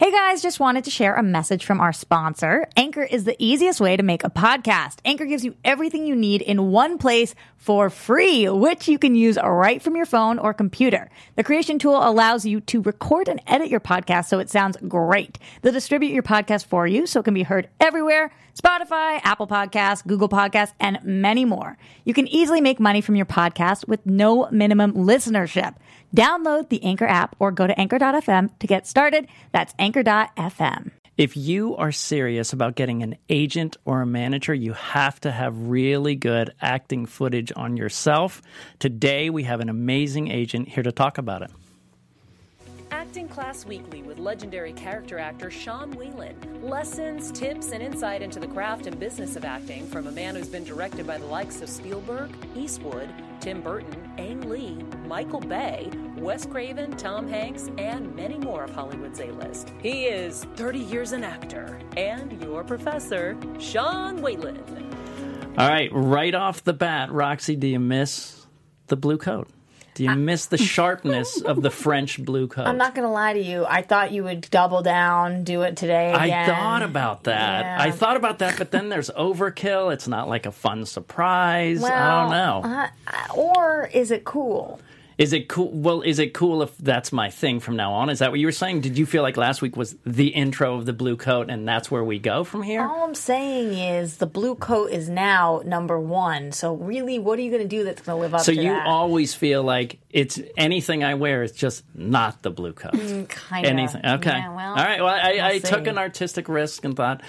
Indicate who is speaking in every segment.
Speaker 1: Hey guys, just wanted to share a message from our sponsor. Anchor is the easiest way to make a podcast. Anchor gives you everything you need in one place for free, which you can use right from your phone or computer. The creation tool allows you to record and edit your podcast so it sounds great. They'll distribute your podcast for you so it can be heard everywhere Spotify, Apple Podcasts, Google Podcasts, and many more. You can easily make money from your podcast with no minimum listenership. Download the Anchor app or go to anchor.fm to get started. That's anchor.fm.
Speaker 2: If you are serious about getting an agent or a manager, you have to have really good acting footage on yourself. Today, we have an amazing agent here to talk about it.
Speaker 3: Acting Class Weekly with legendary character actor Sean Whalen. Lessons, tips, and insight into the craft and business of acting from a man who's been directed by the likes of Spielberg, Eastwood, Tim Burton, Ang Lee, Michael Bay, Wes Craven, Tom Hanks, and many more of Hollywood's A-list. He is 30 years an actor and your professor, Sean Whalen.
Speaker 2: All right, right off the bat, Roxy, do you miss the blue coat? Do you miss the sharpness of the French blue coat?
Speaker 4: I'm not going to lie to you. I thought you would double down, do it today
Speaker 2: I thought about that.
Speaker 4: Yeah.
Speaker 2: I thought about that, but then there's overkill. It's not like a fun surprise. I don't know.
Speaker 4: uh, or is it cool?
Speaker 2: Is it cool? Well, is it cool if that's my thing from now on? Is that what you were saying? Did you feel like last week was the intro of the blue coat and that's where we go from here?
Speaker 4: All I'm saying is the blue coat is now number one. So really, what are you going to do that's going to live up
Speaker 2: so
Speaker 4: to
Speaker 2: you
Speaker 4: that?
Speaker 2: always feel like it's anything I wear is just not the blue coat.
Speaker 4: Mm, kind of
Speaker 2: anything. Okay.
Speaker 4: Yeah, well,
Speaker 2: All right. Well, I,
Speaker 4: we'll
Speaker 2: I took an artistic risk and thought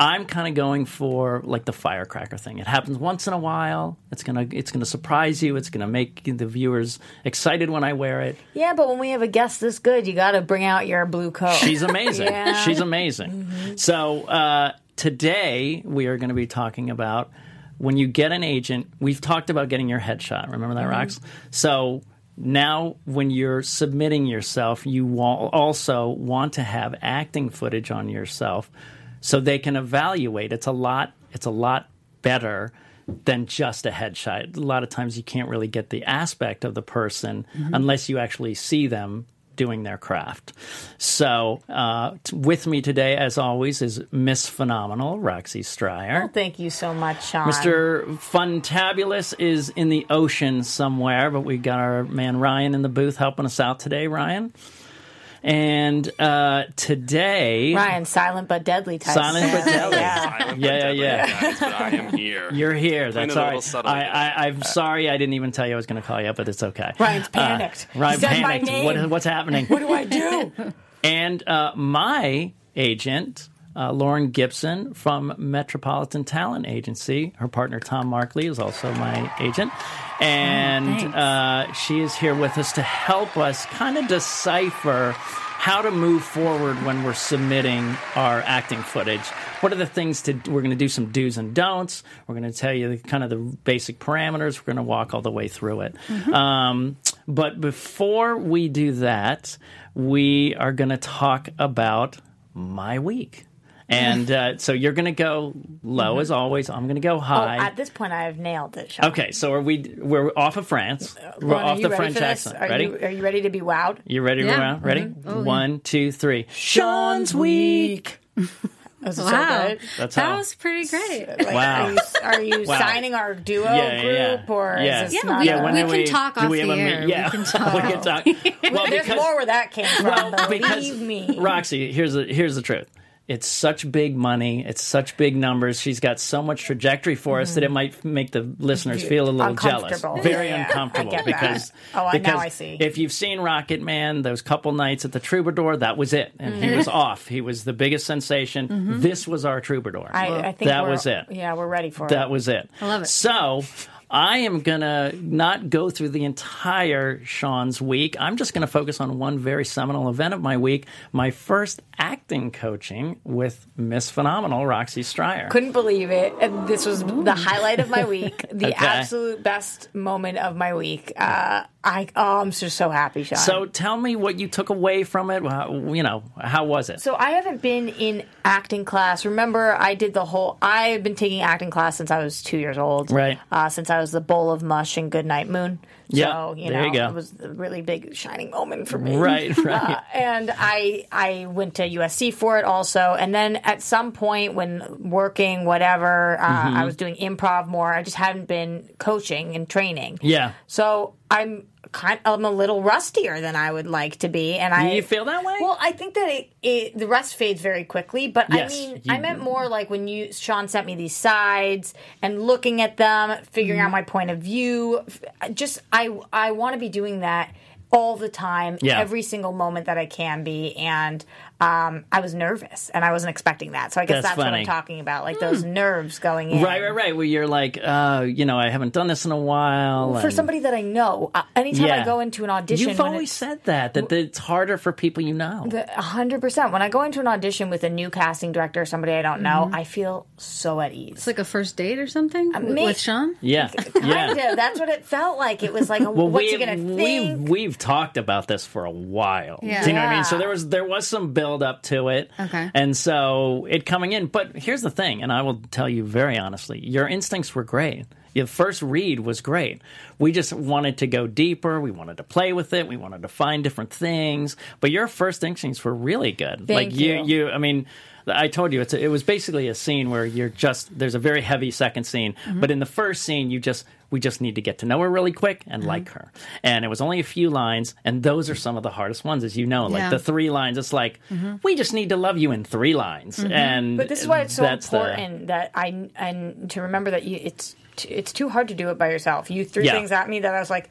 Speaker 2: I'm kind of going for like the firecracker thing. It happens once in a while. It's gonna it's gonna surprise you. It's gonna make the viewers excited when I wear it.
Speaker 4: Yeah, but when we have a guest this good, you got to bring out your blue coat.
Speaker 2: She's amazing.
Speaker 4: Yeah. Mm-hmm.
Speaker 2: She's amazing. So uh, today we are going to be talking about when you get an agent. We've talked about getting your headshot. Remember that,
Speaker 4: Mm-hmm.
Speaker 2: Rox? So now when you're submitting yourself, you also want to have acting footage on yourself so they can evaluate. It's a lot. It's a lot better than just a headshot. A lot of times you can't really get the aspect of the person
Speaker 4: Mm-hmm.
Speaker 2: unless you actually see them doing their craft. So, uh, t- with me today, as always, is Miss Phenomenal, Roxy Stryer.
Speaker 4: Oh, thank you so much, Sean.
Speaker 2: Mr. Funtabulous is in the ocean somewhere, but we got our man Ryan in the booth helping us out today, Ryan. And uh, today,
Speaker 4: Ryan, silent but deadly type.
Speaker 2: Silent but deadly.
Speaker 4: yeah.
Speaker 5: Silent
Speaker 2: Yeah,
Speaker 5: but
Speaker 2: yeah,
Speaker 5: deadly, guys, but I am here.
Speaker 2: you're here. That's
Speaker 5: it a
Speaker 2: all
Speaker 5: little
Speaker 2: right.
Speaker 5: subtly
Speaker 2: I,
Speaker 5: today.
Speaker 2: I, I'm sorry I didn't even tell you I was going to call you up, but it's okay.
Speaker 4: Ryan's
Speaker 2: Uh,
Speaker 4: panicked.
Speaker 2: Ryan
Speaker 4: He said my
Speaker 2: panicked.
Speaker 4: name.
Speaker 2: What, what's happening?
Speaker 4: What do I do?
Speaker 2: And uh, my agent, uh, Lauren Gibson from Metropolitan Talent Agency, her partner Tom Markley is also my agent. And uh, she is here with us to help us kind of decipher how to move forward when we're submitting our acting footage. What are the things to we're going to do some do's and don'ts. We're going to tell you the, kind of the basic parameters. We're going to walk all the way through it. Um, but before we do that, we are going to talk about my week. And uh, so you're going to go low as always. I'm going to go
Speaker 4: Oh,
Speaker 2: high.
Speaker 4: at this point, I have nailed it, Sean.
Speaker 2: okay, so are we? We're off of France. We're
Speaker 4: Ron,
Speaker 2: off the French
Speaker 4: for
Speaker 2: accent.
Speaker 4: Are
Speaker 2: ready?
Speaker 4: You, are you ready to be wowed?
Speaker 2: You ready?
Speaker 6: Yeah.
Speaker 2: Round? Ready?
Speaker 6: Mhm. Oh, yeah.
Speaker 2: One, two, three. Sean's week.
Speaker 4: Was
Speaker 6: Wow.
Speaker 4: so good?
Speaker 2: That's
Speaker 6: that
Speaker 2: how.
Speaker 6: was pretty great.
Speaker 4: Like,
Speaker 2: Wow.
Speaker 4: Are you, are you
Speaker 2: Wow.
Speaker 4: signing our duo
Speaker 2: Yeah, yeah, yeah.
Speaker 4: group, or
Speaker 2: Yeah.
Speaker 4: is this
Speaker 6: Yeah,
Speaker 4: not?
Speaker 6: we-
Speaker 4: a-
Speaker 2: when
Speaker 6: we
Speaker 2: do
Speaker 6: can talk off the
Speaker 2: a meet-
Speaker 6: air. We can talk.
Speaker 2: we can talk. Well,
Speaker 4: There's more where that came from.
Speaker 2: well,
Speaker 4: believe me.
Speaker 2: Roxy, here's the here's the truth. It's such big money. It's such big numbers. She's got so much trajectory for us that it might make the listeners feel a little jealous,
Speaker 4: Uncomfortable.
Speaker 2: very
Speaker 4: Yeah, I
Speaker 2: uncomfortable.
Speaker 4: get that.
Speaker 2: because
Speaker 4: Oh, I- now
Speaker 2: because
Speaker 4: I see.
Speaker 2: If you've seen Rocketman, those couple nights at the Troubadour, that was it, and he was mm-hmm. off. He was the biggest sensation. Mm-hmm. This was our Troubadour.
Speaker 4: I, I think
Speaker 2: that was it.
Speaker 4: Yeah, we're ready for
Speaker 2: That
Speaker 4: it.
Speaker 2: That was it.
Speaker 6: I love it.
Speaker 2: So I am going to not go through the entire Sean's week. I'm just going to focus on one very seminal event of my week my first acting coaching with Miss Phenomenal, Roxy Stryer.
Speaker 4: Couldn't believe it. And this was the highlight of my week, the
Speaker 2: Okay.
Speaker 4: absolute best moment of my week. Uh, I oh, I'm just so happy, Sean.
Speaker 2: so tell me what you took away from it. How, you know, how was it?
Speaker 4: So I haven't been in acting class. Remember, I did the whole. I've been taking acting class since I was two years old.
Speaker 2: Right.
Speaker 4: Uh, since I was the bowl of mush in Goodnight Moon.
Speaker 2: Yeah,
Speaker 4: so, you
Speaker 2: there
Speaker 4: know,
Speaker 2: you go.
Speaker 4: it was a really big shining moment for me.
Speaker 2: Right, right.
Speaker 4: Uh, and I I went to USC for it also. And then at some point when working, whatever, uh,
Speaker 2: Mm-hmm.
Speaker 4: I was doing improv more. I just hadn't been coaching and training.
Speaker 2: Yeah.
Speaker 4: So I'm kind I'm a little rustier than I would like to be, and I
Speaker 2: you feel that way?
Speaker 4: Well, I think that it, it the rust fades very quickly, but
Speaker 2: Yes,
Speaker 4: I mean,
Speaker 2: you-
Speaker 4: I meant more like when you Sean sent me these sides and looking at them, figuring
Speaker 2: Mm-hmm.
Speaker 4: out my point of view. Just I I want to be doing that all the time,
Speaker 2: Yeah.
Speaker 4: every single moment that I can be, and um, I was nervous and I wasn't expecting that. So I guess
Speaker 2: That's
Speaker 4: that's, what. I'm talking about, like those nerves going in.
Speaker 2: Right, right, right. Where you're like, uh, you know, I haven't done this in a while.
Speaker 4: For
Speaker 2: and-
Speaker 4: somebody that I know, uh, anytime
Speaker 2: Yeah.
Speaker 4: I go into an audition,
Speaker 2: You've always said that, that it's harder for people you know.
Speaker 4: A hundred percent. When I go into an audition with a new casting director or somebody I don't know,
Speaker 2: Mm-hmm.
Speaker 4: I feel so at ease.
Speaker 5: It's like a first date or something w-
Speaker 4: me-
Speaker 5: with Sean.
Speaker 2: yeah.
Speaker 4: kind
Speaker 2: Yeah.
Speaker 4: of. That's what it felt like. It was like, a,
Speaker 2: Well,
Speaker 4: what's
Speaker 2: we,
Speaker 4: he gonna
Speaker 2: we,
Speaker 4: think?
Speaker 2: we've talked about this for a while.
Speaker 5: Yeah.
Speaker 2: Do you know what I mean? So there was there was some build up to it.
Speaker 5: Okay.
Speaker 2: And so it coming in, but here's the thing, and I will tell you very honestly, your instincts were great. Your first read was great. We just wanted to go deeper. We wanted to play with it. We wanted to find different things. But your first instincts were really good.
Speaker 4: Thank
Speaker 2: like you,
Speaker 4: you.
Speaker 2: you. I mean, I told you it's a, it was basically a scene where you're just there's a very heavy second scene,
Speaker 4: Mm-hmm.
Speaker 2: but in the first scene you just we just need to get to know her really quick and
Speaker 4: Mm-hmm.
Speaker 2: like her. And it was only a few lines, and those are some of the hardest ones, as you know. Like
Speaker 5: Yeah.
Speaker 2: the three lines, it's like we just need to love you in three lines, and
Speaker 4: Mm-hmm. But this is why it's so
Speaker 2: that's the-
Speaker 4: important that I and to remember that you it's it's too hard to do it by yourself. You threw
Speaker 2: Yeah.
Speaker 4: things at me that I was like,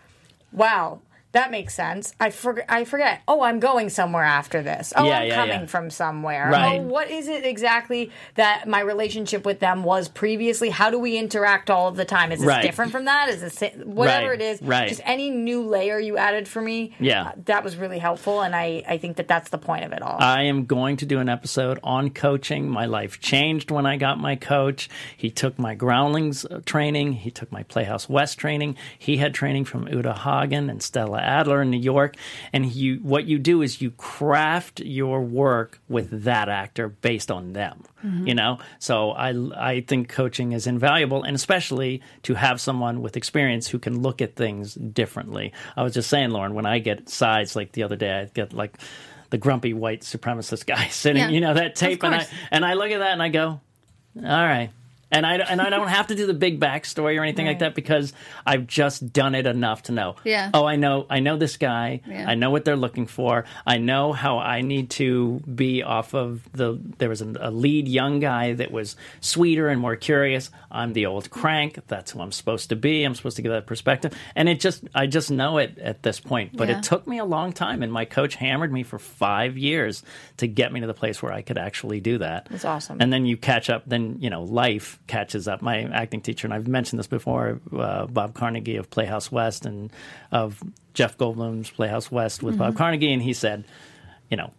Speaker 4: wow. That makes sense. I forget. I forget. Oh, I'm going somewhere after this. Oh,
Speaker 2: Yeah,
Speaker 4: I'm
Speaker 2: yeah,
Speaker 4: coming
Speaker 2: yeah.
Speaker 4: from somewhere.
Speaker 2: Right.
Speaker 4: Oh, what is it exactly that my relationship with them was previously? How do we interact all of the time? Is this
Speaker 2: Right.
Speaker 4: different from that? Is this whatever
Speaker 2: Right,
Speaker 4: it is?
Speaker 2: right.
Speaker 4: Just any new layer you added for me.
Speaker 2: Yeah.
Speaker 4: uh, that was really helpful, and I I think that that's the point of it all.
Speaker 2: I am going to do an episode on coaching. My life changed when I got my coach. He took my Groundlings uh, training. He took my Playhouse West training. He had training from Uta Hagen and Stella Adler in New York. And you, what you do is you craft your work with that actor based on them. Mm-hmm. You know, so I I think coaching is invaluable, and especially to have someone with experience who can look at things differently. I was just saying, Lauren, when I get sides like the other day, I get like the grumpy white supremacist guy sitting,
Speaker 5: Yeah,
Speaker 2: you know, that tape, and I and I look at that and I go, all right. And I, and I don't have to do the big backstory or anything like that because I've just done it enough to know.
Speaker 5: Yeah.
Speaker 2: Oh, I know. I know this guy.
Speaker 5: Yeah.
Speaker 2: I know what they're looking for. I know how I need to be off of the. There was a, a lead young guy that was sweeter and more curious. I'm the old crank. That's who I'm supposed to be. I'm supposed to give that perspective. And it just, I just know it at this point. But
Speaker 5: Yeah.
Speaker 2: it took me a long time, and my coach hammered me for five years to get me to the place where I could actually do that.
Speaker 4: That's awesome.
Speaker 2: And then you catch up. Then you know life catches up. My acting teacher, and I've mentioned this before, uh, Bob Carnegie of Playhouse West, and of Jeff Goldblum's Playhouse West with
Speaker 4: Mm-hmm.
Speaker 2: Bob Carnegie, and he said, you know.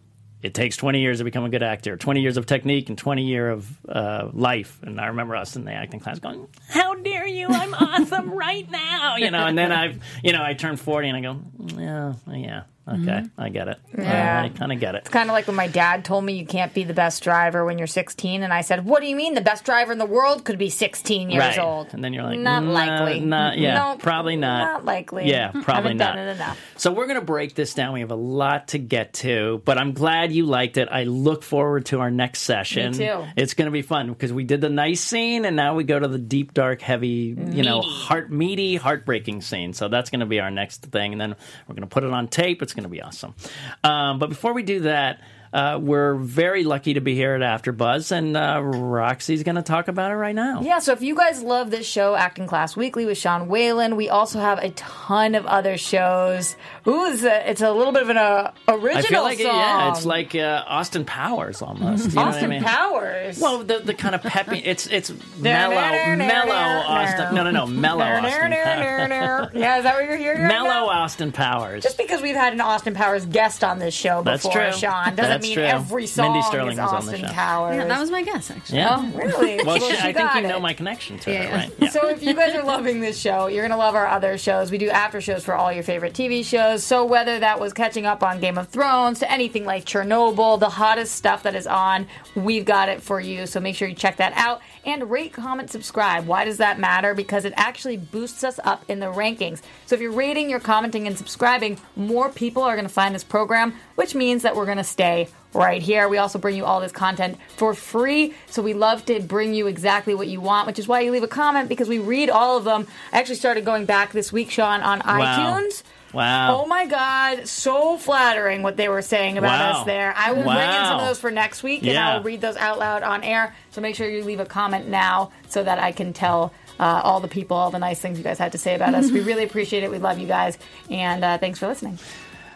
Speaker 2: It takes 20 years to become a good actor, 20 years of technique, and 20 year of uh, life. And I remember us in the acting class going, "How dare you? I'm awesome right now!" You know. And then i've you know, I turned 40, and I go, "Yeah, yeah, okay, I get it.
Speaker 4: Mm-hmm. Yeah.
Speaker 2: I kind of get it."
Speaker 4: It's kind of like when my dad told me you can't be the best driver when you're 16 and i said what do you mean the best driver in the world could be 16 years
Speaker 2: right.
Speaker 4: old
Speaker 2: And then you're like,
Speaker 4: not
Speaker 2: "Nah,
Speaker 4: likely
Speaker 2: Not, yeah,
Speaker 4: No,
Speaker 2: probably not.
Speaker 4: not likely
Speaker 2: Yeah, probably
Speaker 4: Haven't done it enough
Speaker 2: So we're going to break this down. We have a lot to get to, but I'm glad you liked it. I look forward to our next session.
Speaker 4: Me too.
Speaker 2: It's going to be fun because we did the nice scene and now we go to the deep, dark, heavy, you know, heart meaty, heartbreaking scene. So that's going to be our next thing. And then we're going to put it on tape. It's going to be awesome. Um, but before we do that, uh, we're very lucky to be here at AfterBuzz, and uh, Roxy's going to talk about it right now.
Speaker 4: yeah so if you guys love this show acting class weekly with sean whalen we also have a ton of other shows ooh it's a, it's a little bit of an uh, original
Speaker 2: I feel like it,
Speaker 4: song.
Speaker 2: yeah, it's like uh, Austin Powers almost. You know what I
Speaker 4: austin
Speaker 2: mean?
Speaker 4: powers
Speaker 2: Well, the the kind of peppy. It's it's mellow, mellow Austin. No, no, no, mellow Austin. Powers.
Speaker 4: yeah is that what you're hearing
Speaker 2: Mellow? Austin Powers.
Speaker 4: Just because we've had an Austin Powers guest on this show before. Sean, doesn't
Speaker 2: That's That's
Speaker 4: mean
Speaker 2: true.
Speaker 4: every song
Speaker 2: Mindy Sterling
Speaker 4: is
Speaker 2: was on the
Speaker 4: Austin
Speaker 2: show.
Speaker 4: Powers.
Speaker 5: Yeah, that was my guess actually.
Speaker 2: Yeah.
Speaker 4: Oh, really?
Speaker 2: Well, she,
Speaker 4: she
Speaker 2: I think
Speaker 4: got
Speaker 2: you know my connection to
Speaker 5: Yeah,
Speaker 2: her,
Speaker 5: yeah.
Speaker 2: right? Yeah.
Speaker 4: So if you guys are loving this show, you're going to love our other shows. We do after shows for all your favorite TV shows. So whether that was catching up on Game of Thrones to anything like Chernobyl, the hottest stuff that is on, we've got it for you. So make sure you check that out and rate, comment, subscribe. Why does that matter? Because it actually boosts us up in the rankings. So if you're rating, you're commenting, and subscribing, more people are going to find this program, which means that we're going to stay right here. We also bring you all this content for free. So we love to bring you exactly what you want, which is why you leave a comment because we read all of them. I actually started going back this week, Sean, on iTunes.
Speaker 2: Wow.
Speaker 4: Oh my God, so flattering what they were saying about
Speaker 2: Wow.
Speaker 4: us there. I will bring in some of those for next week and I will read those out loud on air. So make sure you leave a comment now so that I can tell uh, all the people all the nice things you guys had to say about us. We really appreciate it. We love you guys. And uh, thanks for listening.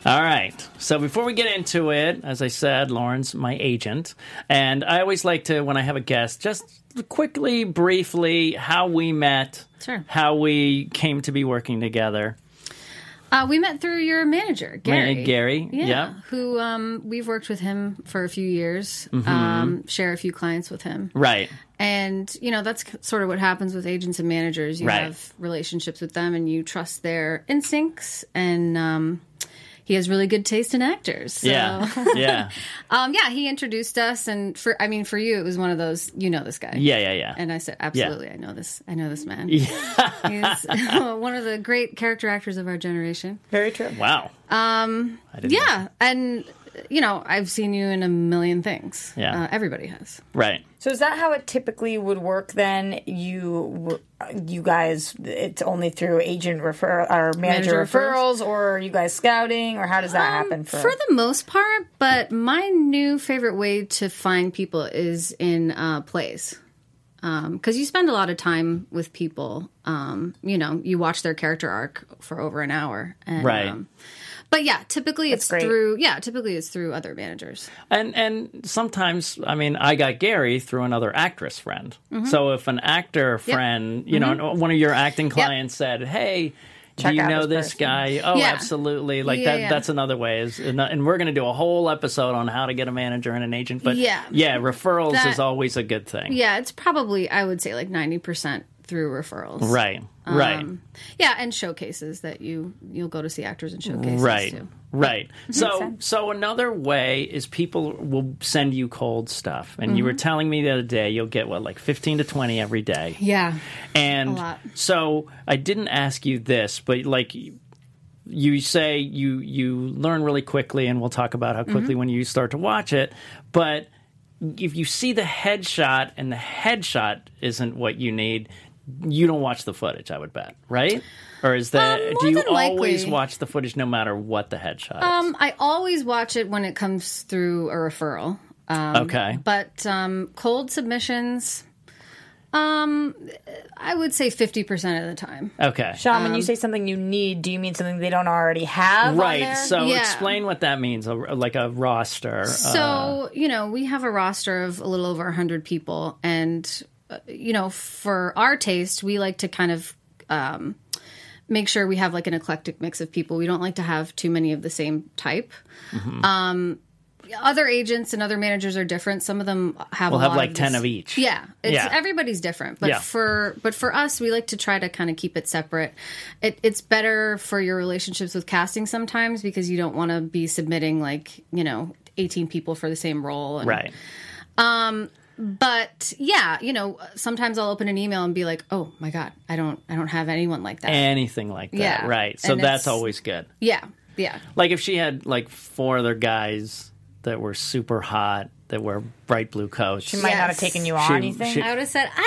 Speaker 2: All right. So before we get into it, as I said, Lauren's my agent. And I always like to, when I have a guest, just quickly, briefly, how we met,
Speaker 5: Sure.
Speaker 2: how we came to be working together.
Speaker 5: Uh, we met through your manager, Gary.
Speaker 2: Gary,
Speaker 5: yeah,
Speaker 2: yeah.
Speaker 5: Who um, we've worked with him for a few years.
Speaker 2: Mm-hmm.
Speaker 5: Um, share a few clients with him,
Speaker 2: Right.
Speaker 5: and you know that's sort of what happens with agents and managers. You
Speaker 2: Right.
Speaker 5: have relationships with them, and you trust their instincts. And um, he has really good taste in actors. So,
Speaker 2: Yeah. yeah.
Speaker 5: um, yeah. He introduced us, and for I mean, for you, it was one of those. You know this guy.
Speaker 2: Yeah, yeah, yeah.
Speaker 5: And I said, absolutely, I know this. I know this man. He's one of the great character actors of our generation.
Speaker 4: Very true.
Speaker 2: wow. Um, I didn't
Speaker 5: Yeah, and you know, I've seen you in a million things.
Speaker 2: Yeah.
Speaker 5: uh, everybody has.
Speaker 2: Right.
Speaker 4: So is that how it typically would work then? You you guys it's only through agent refer or manager,
Speaker 5: Manager
Speaker 4: referrals or are you guys scouting or how does that happen for,
Speaker 5: Um, For the most part, but my new favorite way to find people is in uh, plays. Because you spend a lot of time with people. Um, you know, you watch their character arc for over an hour. And,
Speaker 2: Right.
Speaker 5: Um, but yeah, typically it's
Speaker 4: great.
Speaker 5: through yeah, typically it's through other managers.
Speaker 2: And and sometimes, I mean, I got Gary through another actress friend.
Speaker 5: Mm-hmm.
Speaker 2: So if an actor friend, you know, one of your acting clients said, "Hey."
Speaker 4: Check
Speaker 2: do you know
Speaker 4: this
Speaker 2: this
Speaker 4: person."
Speaker 2: guy? Oh,
Speaker 5: Yeah.
Speaker 2: absolutely! Like
Speaker 5: Yeah,
Speaker 2: that.
Speaker 5: yeah.
Speaker 2: That's another way. Is and we're going to do a whole episode on how to get a manager and an agent. But
Speaker 5: Yeah.
Speaker 2: yeah, referrals
Speaker 5: That-
Speaker 2: is always a good thing.
Speaker 5: Yeah, it's probably I would say like ninety percent through referrals.
Speaker 2: Right. Right.
Speaker 5: Um, yeah, and showcases that you you'll go to see actors in showcases
Speaker 2: right
Speaker 5: too.
Speaker 2: right so so another way is people will send you cold stuff and you were
Speaker 5: Mm-hmm.
Speaker 2: telling me the other day you'll get what like 15 to 20 every day
Speaker 5: Yeah.
Speaker 2: and
Speaker 5: A lot.
Speaker 2: so i didn't ask you this but like you say you you learn really quickly and we'll talk about how quickly
Speaker 5: Mm-hmm.
Speaker 2: when you start to watch it but if you see the headshot and the headshot isn't what you need you don't watch the footage i would bet right or is that
Speaker 5: Um,
Speaker 2: do you
Speaker 5: than likely.
Speaker 2: always watch the footage no matter what the headshot is
Speaker 5: Um, I always watch it when it comes through a referral. Um,
Speaker 2: okay
Speaker 5: But um, cold submissions, um, I would say fifty percent of the time.
Speaker 2: okay
Speaker 4: Sean, when you say something you need, do you mean something they don't already have? on
Speaker 2: right
Speaker 4: there?
Speaker 2: so
Speaker 5: Yeah.
Speaker 2: explain what that means like a roster
Speaker 5: So
Speaker 2: uh,
Speaker 5: you know, we have a roster of a little over hundred people, and you know, for our taste, we like to kind of. Um, Make sure we have like an eclectic mix of people. We don't like to have too many of the same type.
Speaker 2: Mm-hmm.
Speaker 5: Um, other agents and other managers are different. Some of them have
Speaker 2: we'll
Speaker 5: a
Speaker 2: have
Speaker 5: lot
Speaker 2: like
Speaker 5: of
Speaker 2: 10
Speaker 5: this-
Speaker 2: of each
Speaker 5: Yeah, it's,
Speaker 2: Yeah.
Speaker 5: everybody's different, but
Speaker 2: Yeah.
Speaker 5: for but for us, we like to try to kind of keep it separate. It, it's better for your relationships with casting sometimes because you don't want to be submitting like you know eighteen people for the same role. And,
Speaker 2: right
Speaker 5: But yeah, you know, sometimes I'll open an email and be like, "Oh my god, I don't, I don't have anyone like that."
Speaker 2: anything like that
Speaker 5: Yeah.
Speaker 2: right so
Speaker 5: And
Speaker 2: that's always good
Speaker 5: yeah, yeah.
Speaker 2: like if she had like four other guys that were super hot that wear bright blue coats
Speaker 4: She might not have taken you on,
Speaker 2: She-
Speaker 4: you think?
Speaker 2: she-
Speaker 5: I would have said, "Ah."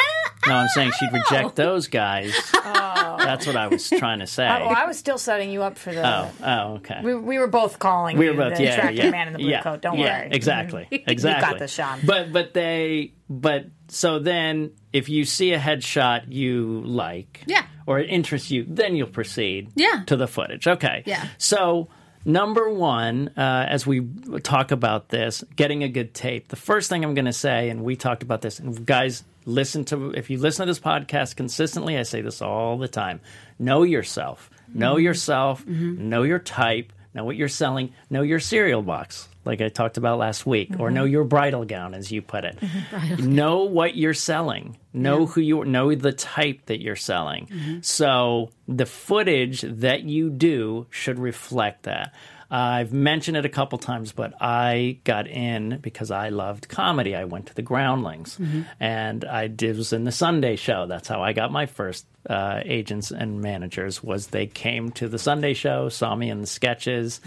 Speaker 2: no i'm saying she'd
Speaker 5: know.
Speaker 2: reject those guys that's what i was trying to say
Speaker 4: oh, I was still setting you up for the.
Speaker 2: oh, oh okay
Speaker 4: We, we were both calling
Speaker 2: we
Speaker 4: you
Speaker 2: were both
Speaker 4: the
Speaker 2: yeah
Speaker 4: attractive
Speaker 2: yeah
Speaker 4: man in the blue
Speaker 2: yeah,
Speaker 4: coat. Don't
Speaker 2: yeah,
Speaker 4: worry.
Speaker 2: exactly exactly
Speaker 4: this, Sean.
Speaker 2: but but they but so then if you see a headshot you like
Speaker 5: Yeah.
Speaker 2: or it interests you then you'll proceed
Speaker 5: Yeah.
Speaker 2: to the footage okay
Speaker 5: Yeah.
Speaker 2: so number one uh, as we talk about this getting a good tape. The first thing i'm going to say and we talked about this and guys listen to if you listen to this podcast consistently i say this all the time know yourself. Know yourself. Know your type know what you're selling, know your cereal box, like I talked about last week, or know mm-hmm. your bridal gown, as you put it. know what you're selling. Know who you know the type that you're selling. Mm-hmm. So the footage that you do should reflect that. Uh, I've mentioned it a couple times, but I got in because I loved comedy. I went to the Groundlings, mm-hmm. and I did was in the Sunday show. That's how I got my first uh, agents and managers. Was they came to the Sunday show, saw me in the sketches.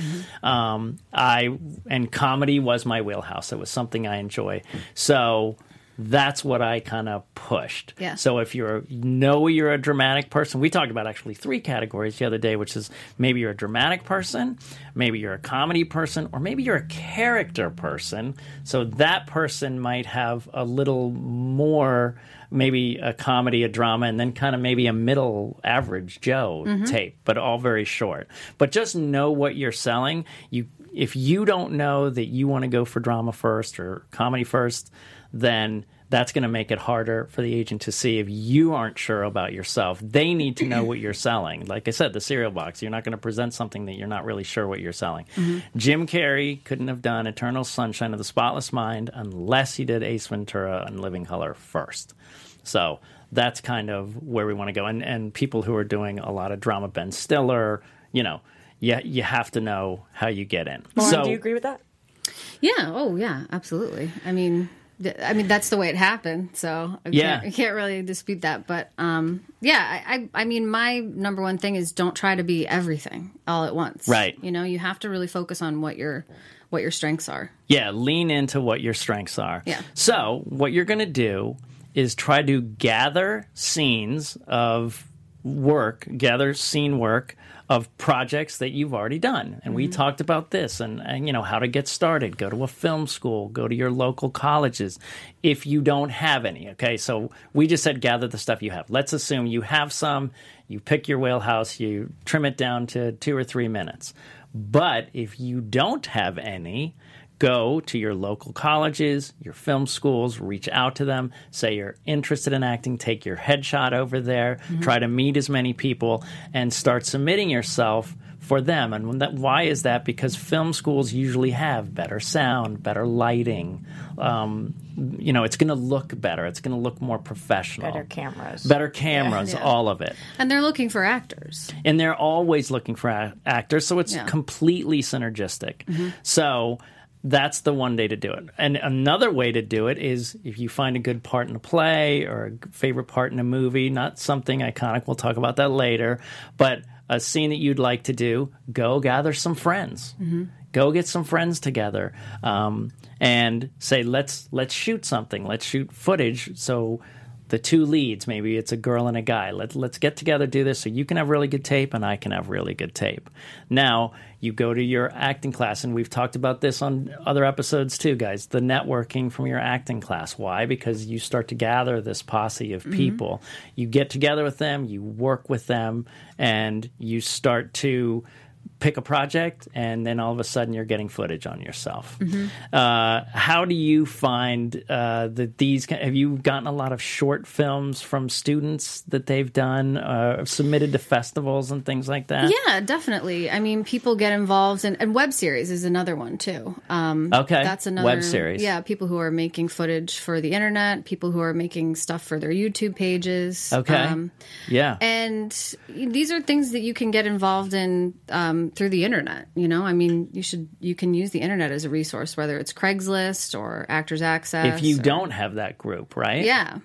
Speaker 2: Um, I and comedy was my wheelhouse. It was something I enjoy. So that's what I kind of pushed.
Speaker 5: Yeah.
Speaker 2: So if you're know you're a dramatic person, we talked about actually three categories the other day, which is maybe you're a dramatic person, maybe you're a comedy person, or maybe you're a character person. So that person might have a little more maybe a comedy, a drama, and then kind of maybe a middle average Joe mm-hmm. tape, but all very short. But just know what you're selling. You if you don't know that you want to go for drama first or comedy first, then that's going to make it harder for the agent to see if you aren't sure about yourself. They need to know what you're selling. Like I said, the cereal box, you're not going to present something that you're not really sure what you're selling. Mm-hmm. Jim Carrey couldn't have done Eternal Sunshine of the Spotless Mind unless he did Ace Ventura and Living Color first. So that's kind of where we want to go. And and people who are doing a lot of drama, Ben Stiller, you know, you, you have to know how you get in.
Speaker 4: Lauren,
Speaker 2: so
Speaker 4: do you agree with that?
Speaker 5: Yeah. Oh, yeah. Absolutely. I mean, th- I mean that's the way it happened. So I
Speaker 2: Yeah.
Speaker 5: can't, I can't really dispute that. But um, yeah, I, I, I mean, my number one thing is don't try to be everything all at once.
Speaker 2: Right.
Speaker 5: You know, you have to really focus on what your what your strengths are.
Speaker 2: Yeah, lean into what your strengths are.
Speaker 5: Yeah.
Speaker 2: So, what you're going to do is try to gather scenes of work, gather scene work of projects that you've already done. And we mm-hmm. talked about this and, and, you know, how to get started. Go to a film school, go to your local colleges if you don't have any. Okay. So, we just said gather the stuff you have. Let's assume you have some, you pick your wheelhouse, you trim it down to two or three minutes. But if you don't have any, go to your local colleges, your film schools, reach out to them, say you're interested in acting, take your headshot over there, try to meet as many people, and start submitting yourself for them. And when that, why is that? Because film schools usually have better sound, better lighting. Um, you know, it's going to look better. It's going to look more professional.
Speaker 4: Better cameras.
Speaker 2: Better cameras, all of it
Speaker 5: And they're looking for actors.
Speaker 2: and they're always looking for a- actors so it's
Speaker 5: Yeah.
Speaker 2: completely synergistic so that's the one day to do it. And another way to do it is if you find a good part in a play or a favorite part in a movie not something iconic we'll talk about that later but a scene that you'd like to do go gather some friends. Go get some friends together um, and say let's let's shoot something. Let's shoot footage. So the two leads maybe it's a girl and a guy. Let, let's get together do this so you can have really good tape and i can have really good tape. Now you go to your acting class and we've talked about this on other episodes too guys the networking from your acting class. Why? Because you start to gather this posse of mm-hmm. people. You get together with them you work with them and you start to pick a project and then all of a sudden you're getting footage on yourself uh, how do you find uh, that these have you gotten a lot of short films from students that they've done uh, submitted to festivals and things like that
Speaker 5: Yeah, definitely. I mean, people get involved, in, and web series is another one too. Um,
Speaker 2: Okay,
Speaker 5: that's another
Speaker 2: web series.
Speaker 5: Yeah, people who are making footage for the internet, people who are making stuff for their YouTube pages.
Speaker 2: okay
Speaker 5: Um,
Speaker 2: yeah
Speaker 5: and these are things that you can get involved in um, through the internet. You know, I mean, you should you can use the internet as a resource, whether it's Craigslist or Actors Access.
Speaker 2: if you
Speaker 5: or-
Speaker 2: don't have that group right
Speaker 5: yeah,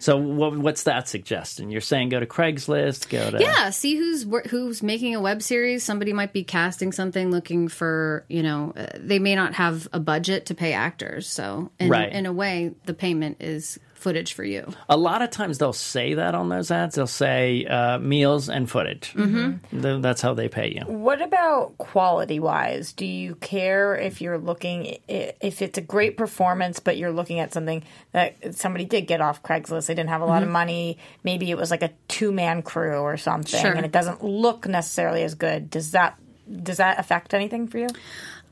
Speaker 2: so what, what's that suggestion you're saying go to craigslist go to
Speaker 5: Yeah, see who's who's making a web series. Somebody might be casting something, looking for you know uh, they may not have a budget to pay actors. So in,
Speaker 2: Right.
Speaker 5: in a way, the payment is footage for you.
Speaker 2: A lot of times they'll say that on those ads. They'll say uh, meals and footage. Mm-hmm. that's how they pay you.
Speaker 4: What about quality wise? Do you care if you're looking if it's a great performance, but you're looking at something that somebody did get off Craigslist? They didn't have a lot of money. Maybe it was like a two man crew or something,
Speaker 5: Sure.
Speaker 4: and it doesn't look necessarily as good. Does that does that affect anything for you?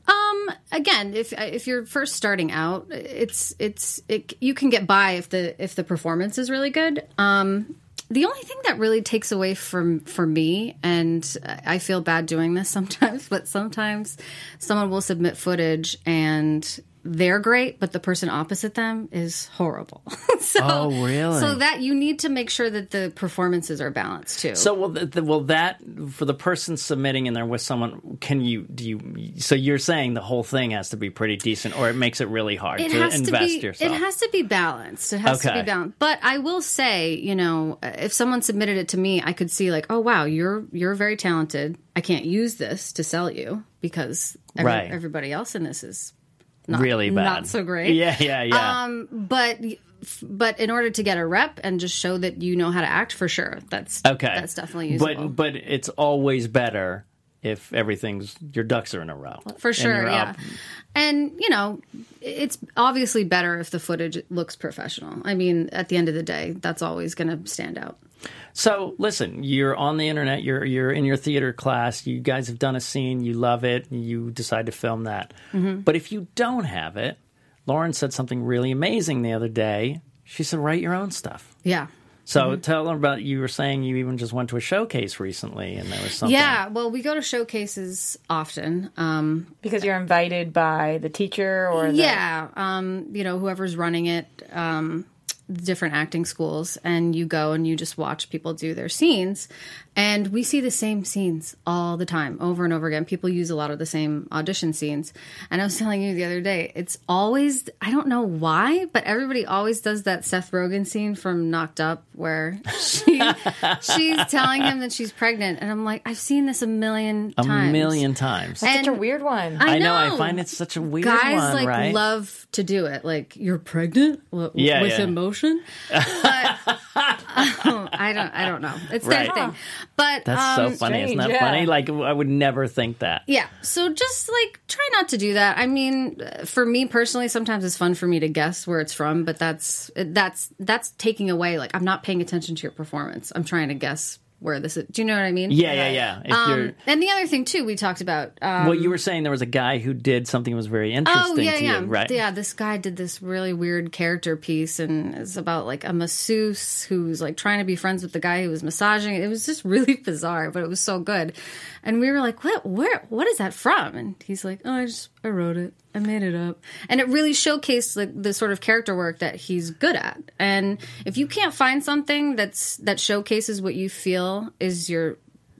Speaker 5: Um, again, if if you're first starting out, it's it's it, you can get by if the if the performance is really good. Um, the only thing that really takes away from for me, and I feel bad doing this sometimes, but sometimes someone will submit footage and they're great, but the person opposite them is horrible. so,
Speaker 2: Oh, really?
Speaker 5: So that you need to make sure that the performances are balanced too.
Speaker 2: So will, the, will that for the person submitting and they're with someone? Can you do you? So you're saying the whole thing has to be pretty decent, or it makes it really hard
Speaker 5: it
Speaker 2: to invest
Speaker 5: to be
Speaker 2: yourself.
Speaker 5: it has to be balanced it has to be balanced but i will say you know if someone submitted it to me i could see like oh wow you're you're very talented i can't use this to sell you because every,
Speaker 2: Right.
Speaker 5: everybody else in this is not,
Speaker 2: really bad,
Speaker 5: not so great.
Speaker 2: Yeah, yeah, yeah.
Speaker 5: um but but in order to get a rep and just show that you know how to act for sure that's
Speaker 2: okay,
Speaker 5: that's definitely usable.
Speaker 2: But but it's always better if everything's your ducks are in a row.
Speaker 5: For sure
Speaker 2: you're
Speaker 5: yeah.
Speaker 2: up.
Speaker 5: and you know it's obviously better if the footage looks professional. I mean at the end of the day that's always going to stand out
Speaker 2: So listen, you're on the internet. You're you're in your theater class. You guys have done a scene. You love it. You decide to film that.
Speaker 5: Mm-hmm.
Speaker 2: But if you don't have it, Lauren said something really amazing the other day. She said, "Write your own stuff."
Speaker 5: yeah
Speaker 2: So
Speaker 5: Mm-hmm.
Speaker 2: tell them about. You were saying you even just went to a showcase recently, and there was something.
Speaker 5: Yeah, well, we go to showcases often. Um,
Speaker 4: Because you're invited by the teacher or the,
Speaker 5: yeah, um, you know, whoever's running it, um, different acting schools, and you go and you just watch people do their scenes. And we see the same scenes all the time, over and over again. People use a lot of the same audition scenes. And I was telling you the other day, it's always, I don't know why, but everybody always does that Seth Rogen scene from Knocked Up where she, she's telling him that she's pregnant. And I'm like, I've seen this a million
Speaker 2: a
Speaker 5: times.
Speaker 2: million times.
Speaker 4: Such a weird one.
Speaker 5: I
Speaker 2: I know. I find it such a weird
Speaker 5: guys
Speaker 2: one,
Speaker 5: like
Speaker 2: right?
Speaker 5: love to do it like you're pregnant
Speaker 2: Yeah,
Speaker 5: with
Speaker 2: yeah.
Speaker 5: emotion but um, i don't i don't know it's their
Speaker 2: Right.
Speaker 5: thing but
Speaker 2: That's
Speaker 5: um,
Speaker 2: so funny, isn't that
Speaker 4: yeah.
Speaker 2: funny? Like I would never think that.
Speaker 5: yeah so just like try not to do that i mean uh, for me personally sometimes it's fun for me to guess where it's from but that's that's that's taking away like i'm not paying attention to your performance i'm trying to guess where this is do you know what i mean
Speaker 2: Yeah, yeah, yeah. If you're
Speaker 5: um, and the other thing too we talked about um,
Speaker 2: well, you were saying there was a guy who did something that was very interesting
Speaker 5: Oh yeah,
Speaker 2: to
Speaker 5: yeah,
Speaker 2: you, right?
Speaker 5: yeah. This guy did this really weird character piece, and it's about like a masseuse who's like trying to be friends with the guy who was massaging. It was just really bizarre, but it was so good. And we were like, "What? Where? What is that from?" And he's like, "Oh, I just I wrote it. I made it up." And it really showcased like the sort of character work that he's good at. And if you can't find something that's that showcases what you feel is your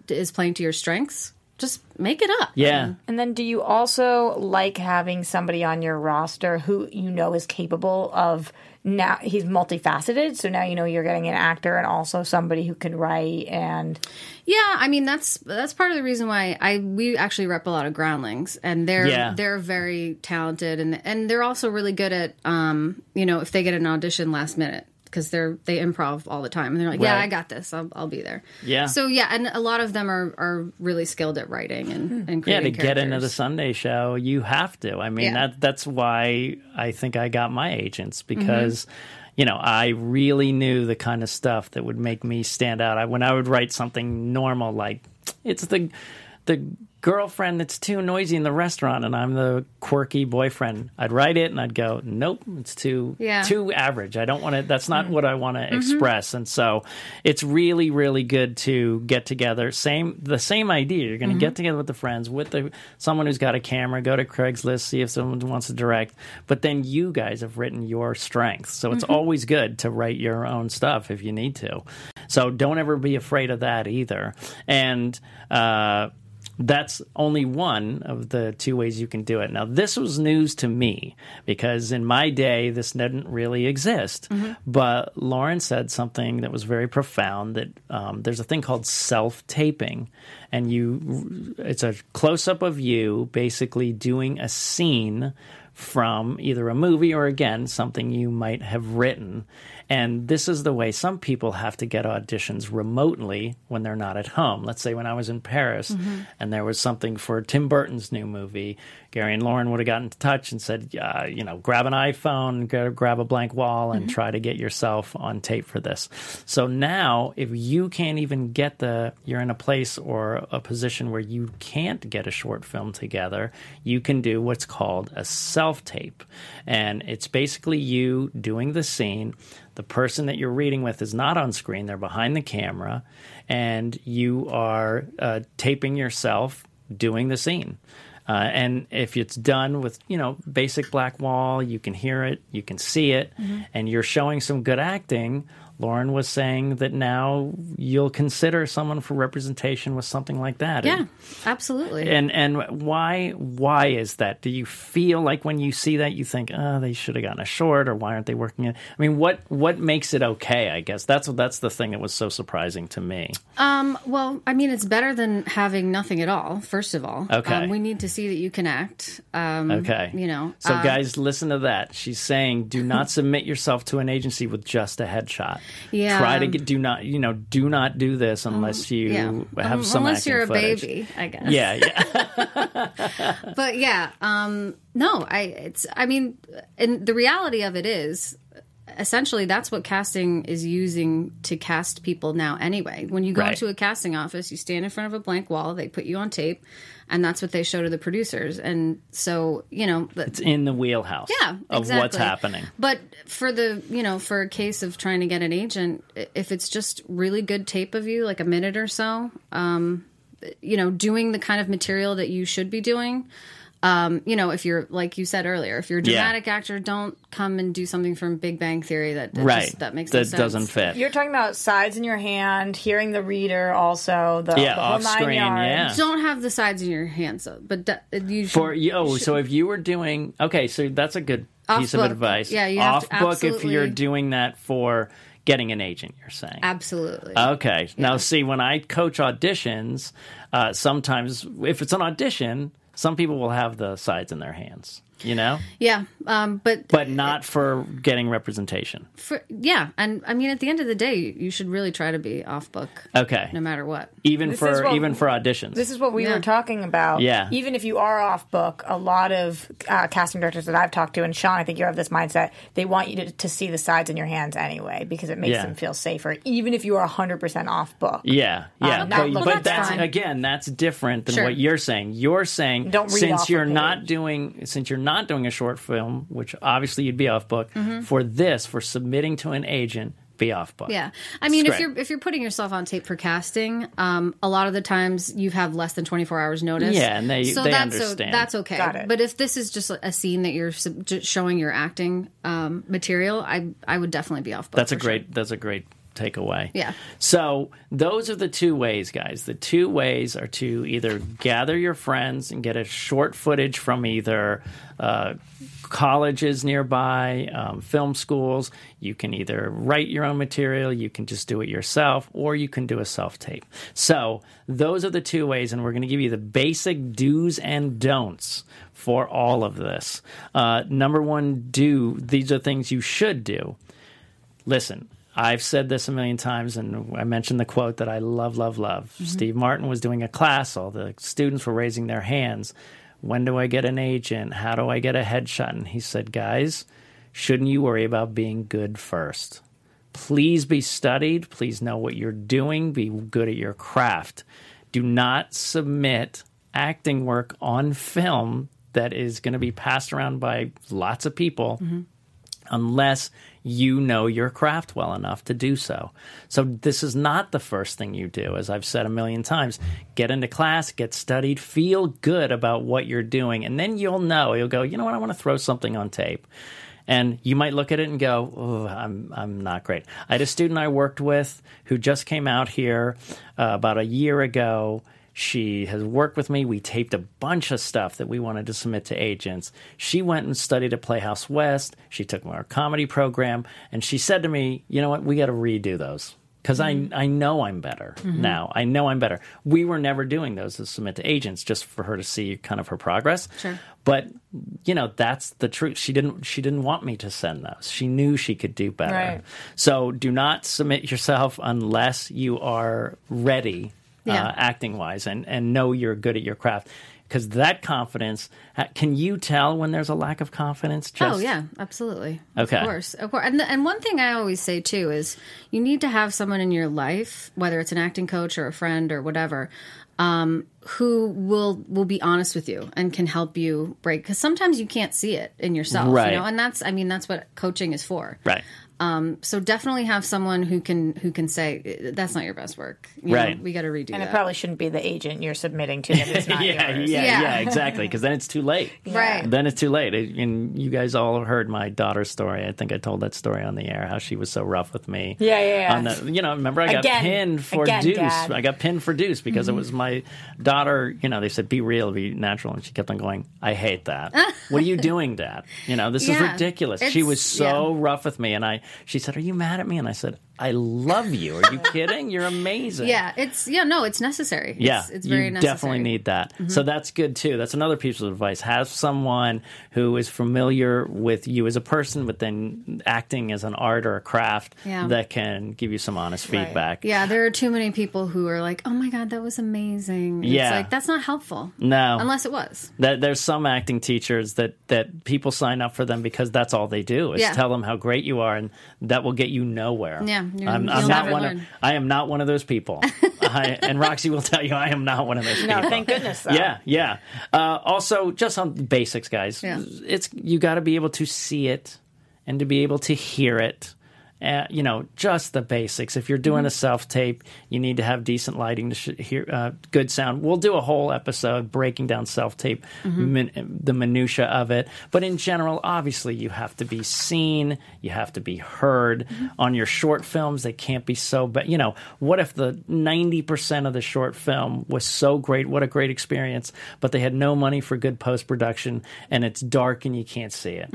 Speaker 5: is playing to your strengths, just make it up.
Speaker 2: Yeah.
Speaker 4: And then do you also like having somebody on your roster who you know is capable of now he's multifaceted, so now you know you're getting an actor and also somebody who can write and
Speaker 5: Yeah, I mean that's that's part of the reason why I we actually rep a lot of groundlings, and they're
Speaker 2: Yeah.
Speaker 5: they're very talented, and and they're also really good at um you know if they get an audition last minute because they're they improv all the time, and they're like yeah
Speaker 2: Right.
Speaker 5: I got this I'll, I'll be there
Speaker 2: Yeah.
Speaker 5: so yeah and a lot of them are are really skilled at writing and and
Speaker 2: Yeah, to get into the. Sunday show, you have to. I mean,
Speaker 5: Yeah.
Speaker 2: that that's why I think I got my agents
Speaker 5: Mm-hmm.
Speaker 2: because you know, I really knew the kind of stuff that would make me stand out. I, when I would write something normal like it's the the girlfriend that's too noisy in the restaurant and I'm the quirky boyfriend. I'd write it and I'd go, "Nope, it's too
Speaker 5: Yeah.
Speaker 2: too average. I don't want to that's not mm. what I want to mm-hmm. express." And so it's really really good to get together. Same the same idea. You're going to get mm-hmm. together with the friends, with the someone who's got a camera, go to Craigslist, see if someone wants to direct. But then you guys have written your strengths. So it's mm-hmm. always good to write your own stuff if you need to. So don't ever be afraid of that either. And uh that's only one of the two ways you can do it. Now, this was news to me because in my day, this didn't really exist. But Lauren said something that was very profound that um, there's a thing called self taping. And you, it's a close up of you basically doing a scene from either a movie or again something you might have written. And this is the way some people have to get auditions remotely when they're not at home. Let's say when I was in Paris and there was something for Tim Burton's new movie, Gary and Lauren would have gotten in touch and said, uh, you know, grab an iPhone, gra- grab a blank wall, and try to get yourself on tape for this. So now, if you can't even get the, you're in a place or a position where you can't get a short film together, you can do what's called a self tape. And it's basically you doing the scene. The person that you're reading with is not on screen, they're behind the camera, and you are uh, taping yourself doing the scene. Uh, and if it's done with, you know, basic black wall, you can hear it, you can see it, and you're showing some good acting. Lauren was saying that now you'll consider someone for representation with something like that.
Speaker 5: Yeah,
Speaker 2: And-
Speaker 5: absolutely.
Speaker 2: and and why why is that? Do you feel like when you see that you think, oh, they should have gotten a short, or why aren't they working it? I mean, what what makes it okay? I guess that's that's the thing that was so surprising to me.
Speaker 5: Um, well, I mean, it's better than having nothing at all. First of all,
Speaker 2: Okay.
Speaker 5: um, we need to see that you can act. Um,
Speaker 2: Okay,
Speaker 5: you know,
Speaker 2: So
Speaker 5: uh,
Speaker 2: guys, listen to that. She's saying, do not submit yourself to an agency with just a headshot.
Speaker 5: Yeah.
Speaker 2: Try to get. Do not. You know. Do not do this unless you
Speaker 5: yeah,
Speaker 2: have
Speaker 5: Um,
Speaker 2: some.
Speaker 5: unless you're a
Speaker 2: footage.
Speaker 5: baby, I guess.
Speaker 2: Yeah. Yeah.
Speaker 5: but yeah, um, no, I it's I mean, and the reality of it is essentially that's what casting is using to cast people now anyway. When you go
Speaker 2: Right.
Speaker 5: into a casting office, you stand in front of a blank wall, they put you on tape, and that's what they show to the producers. And so, you know,
Speaker 2: it's in the wheelhouse.
Speaker 5: yeah,
Speaker 2: Of
Speaker 5: exactly.
Speaker 2: what's happening.
Speaker 5: But for the you know for a case of trying to get an agent, if it's just really good tape of you, like a minute or so, um, you know, doing the kind of material that you should be doing. Um, you know, if you're like you said earlier, if you're a
Speaker 2: Yeah.
Speaker 5: dramatic actor, don't come and do something from Big Bang Theory that, that
Speaker 2: Right.
Speaker 5: just, that makes no
Speaker 2: that
Speaker 5: sense.
Speaker 2: doesn't fit.
Speaker 4: You're talking about sides in your hand, hearing the reader, also the,
Speaker 2: Yeah,
Speaker 4: the whole
Speaker 2: off
Speaker 4: nine
Speaker 2: screen,
Speaker 4: yards.
Speaker 2: yeah.
Speaker 5: Don't have the sides in your hands, though, but that, you should,
Speaker 2: For you, oh, so if you were doing okay, so that's a good
Speaker 5: Off
Speaker 2: piece of advice.
Speaker 5: Yeah, you have
Speaker 2: off
Speaker 5: to
Speaker 2: book if you're doing that for getting an agent. You're saying
Speaker 5: absolutely.
Speaker 2: okay. Now, see, when I coach auditions, uh, sometimes if it's an audition, some people will have the sides in their hands. You know,
Speaker 5: yeah, um, but
Speaker 2: but not for getting representation.
Speaker 5: for, yeah, and I mean, at the end of the day, you should really try to be off book,
Speaker 2: Okay,
Speaker 5: no matter what.
Speaker 2: even
Speaker 4: This
Speaker 2: for
Speaker 4: what-
Speaker 2: even for auditions.
Speaker 4: This is what we
Speaker 5: Yeah.
Speaker 4: were talking about.
Speaker 2: Yeah.
Speaker 4: Even if you are off book, a lot of uh, casting directors that I've talked to, and Sean, I think you have this mindset, they want you to, to see the sides in your hands anyway because it makes
Speaker 2: Yeah.
Speaker 4: them feel safer, even if you are 100% off book.
Speaker 2: Yeah, yeah,
Speaker 4: Um,
Speaker 2: but,
Speaker 4: not-
Speaker 2: but
Speaker 4: Well,
Speaker 2: that's,
Speaker 5: that's
Speaker 2: again, that's different than
Speaker 5: Sure.
Speaker 2: what you're saying. You're saying
Speaker 4: Don't read
Speaker 2: since
Speaker 4: off
Speaker 2: you're not
Speaker 4: page.
Speaker 2: doing since you're not doing a short film, which obviously you'd be off book
Speaker 5: Mm-hmm.
Speaker 2: for this for submitting to an agent, be off book.
Speaker 5: Yeah, I mean, if you're if you're putting yourself on tape for casting, um, a lot of the times you have less than 24 hours notice.
Speaker 2: Yeah, and they-
Speaker 5: so
Speaker 2: they
Speaker 5: that's
Speaker 2: understand.
Speaker 5: that's okay.
Speaker 4: Got it.
Speaker 5: But if this is just a scene that you're sub- just showing your acting um, material, I I would definitely be off. book
Speaker 2: That's a
Speaker 5: for sure.
Speaker 2: great that's a great takeaway.
Speaker 5: Yeah.
Speaker 2: So those are the two ways, guys. The two ways are to either gather your friends and get a short footage from either uh, colleges nearby, um, film schools. You can either write your own material, you can just do it yourself, or you can do a self tape. So those are the two ways, and we're going to give you the basic do's and don'ts for all of this. Uh, number one, do these are things you should do listen, I've said this a million times, and I mentioned the quote that I love, love, love. Mm-hmm. Steve Martin was doing a class, all the students were raising their hands. When do I get an agent? How do I get a headshot? And he said, guys, shouldn't you worry about being good first? Please be studied. Please know what you're doing. Be good at your craft. Do not submit acting work on film that is going to be passed around by lots of people mm-hmm. unless you know your craft well enough to do so. So this is not the first thing you do as I've said a million times. Get into class, get studied, feel good about what you're doing and then you'll know. You'll go, "You know what? I want to throw something on tape." And you might look at it and go, oh, I'm, I'm not great. I had a student I worked with who just came out here uh, about a year ago. She has worked with me. We taped a bunch of stuff that we wanted to submit to agents. She went and studied at Playhouse West. She took our comedy program, and she said to me, "You know what? We got to redo those because I mm-hmm. I know I'm better mm-hmm. now. I know I'm better. We were never doing those to submit to agents just for her to see kind of her progress.
Speaker 5: Sure.
Speaker 2: But you know that's the truth. She didn't she didn't want me to send those. She knew she could do better.
Speaker 4: Right.
Speaker 2: So do not submit yourself unless you are ready
Speaker 5: Yeah.
Speaker 2: uh, acting wise and, and know you're good at your craft. Because that confidence, can you tell when there's a lack of confidence?
Speaker 5: Oh yeah, absolutely.
Speaker 2: Okay.
Speaker 5: Of course, of course. And and one thing I always say too is you need to have someone in your life, whether it's an acting coach or a friend or whatever, um, who will will be honest with you and can help you break because sometimes you can't see it in yourself
Speaker 2: Right.
Speaker 5: you know and that's i mean that's what coaching is for
Speaker 2: Right.
Speaker 5: Um, so definitely have someone who can who can say that's not your best work You know,
Speaker 2: Right.
Speaker 5: we got to redo
Speaker 4: And
Speaker 5: that
Speaker 4: it probably shouldn't be the agent you're submitting to that it's not
Speaker 2: yeah,
Speaker 4: yours.
Speaker 2: yeah, yeah,
Speaker 5: Yeah.
Speaker 2: exactly. Because then it's too late.
Speaker 5: Right.
Speaker 2: Then it's too late. And you guys all heard my daughter's story. I think I told that story on the air. How she was so rough with me.
Speaker 4: Yeah, yeah, yeah.
Speaker 2: On the, you know, remember I got
Speaker 4: Again.
Speaker 2: pinned for
Speaker 4: Again,
Speaker 2: Deuce.
Speaker 4: Dad.
Speaker 2: I got pinned for Deuce because it was my daughter. You know, they said be real, be natural, and she kept on going. I hate that. what are you doing, Dad? You know, this is
Speaker 5: Yeah.
Speaker 2: ridiculous. She was so rough with me, and I. She said, "Are you mad at me?" And I said, "I love you. Are you kidding? You're amazing."
Speaker 5: yeah it's yeah no it's necessary
Speaker 2: Yeah,
Speaker 5: it's, it's very
Speaker 2: you
Speaker 5: necessary Mm-hmm.
Speaker 2: definitely need that. So that's good too. That's another piece of advice. Have someone who is familiar with you as a person, but then acting as an art or a craft
Speaker 5: Yeah.
Speaker 2: that can give you some honest feedback.
Speaker 5: Yeah, there are too many people who are like, "Oh my god, that was amazing." It's
Speaker 2: Yeah.
Speaker 5: like that's not helpful.
Speaker 2: No,
Speaker 5: Unless it was.
Speaker 2: That there's some acting teachers that that people sign up for them because that's all they do is
Speaker 5: Yeah.
Speaker 2: tell them how great you are, and that will get you nowhere.
Speaker 5: Yeah, you're-
Speaker 2: I'm, I'm not
Speaker 5: never
Speaker 2: one. Of. I am not one of those people. I, and Roxy will tell you I am not one of those
Speaker 4: No,
Speaker 2: people.
Speaker 4: thank goodness. Though.
Speaker 2: Yeah, yeah. Uh, also, just on the basics, guys.
Speaker 5: Yeah.
Speaker 2: It's you got to be able to see it and to be able to hear it. Uh, you know, just the basics. If you're doing a self tape, you need to have decent lighting to sh- hear uh, good sound. We'll do a whole episode breaking down self tape, min- the minutia of it. But in general, obviously, you have to be seen, you have to be heard. On your short films, they can't be so bad. You know, what if the ninety percent of the short film was so great? What a great experience! But they had no money for good post production, and it's dark and you can't see it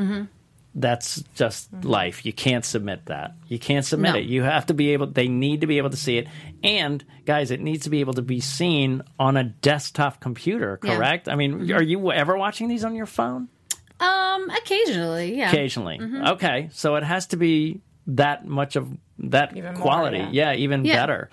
Speaker 2: that's just life. You can't submit that. You can't submit
Speaker 5: No.
Speaker 2: it. You have to be able. They need to be able to see it, and guys, it needs to be able to be seen on a desktop computer.
Speaker 5: Yeah.
Speaker 2: Correct? I mean, are you ever watching these on your phone?
Speaker 5: Um, occasionally, yeah.
Speaker 2: Occasionally. Okay, so it has to be that much of that
Speaker 4: Even more,
Speaker 2: quality.
Speaker 4: yeah.
Speaker 2: yeah. even
Speaker 5: Yeah.
Speaker 2: better.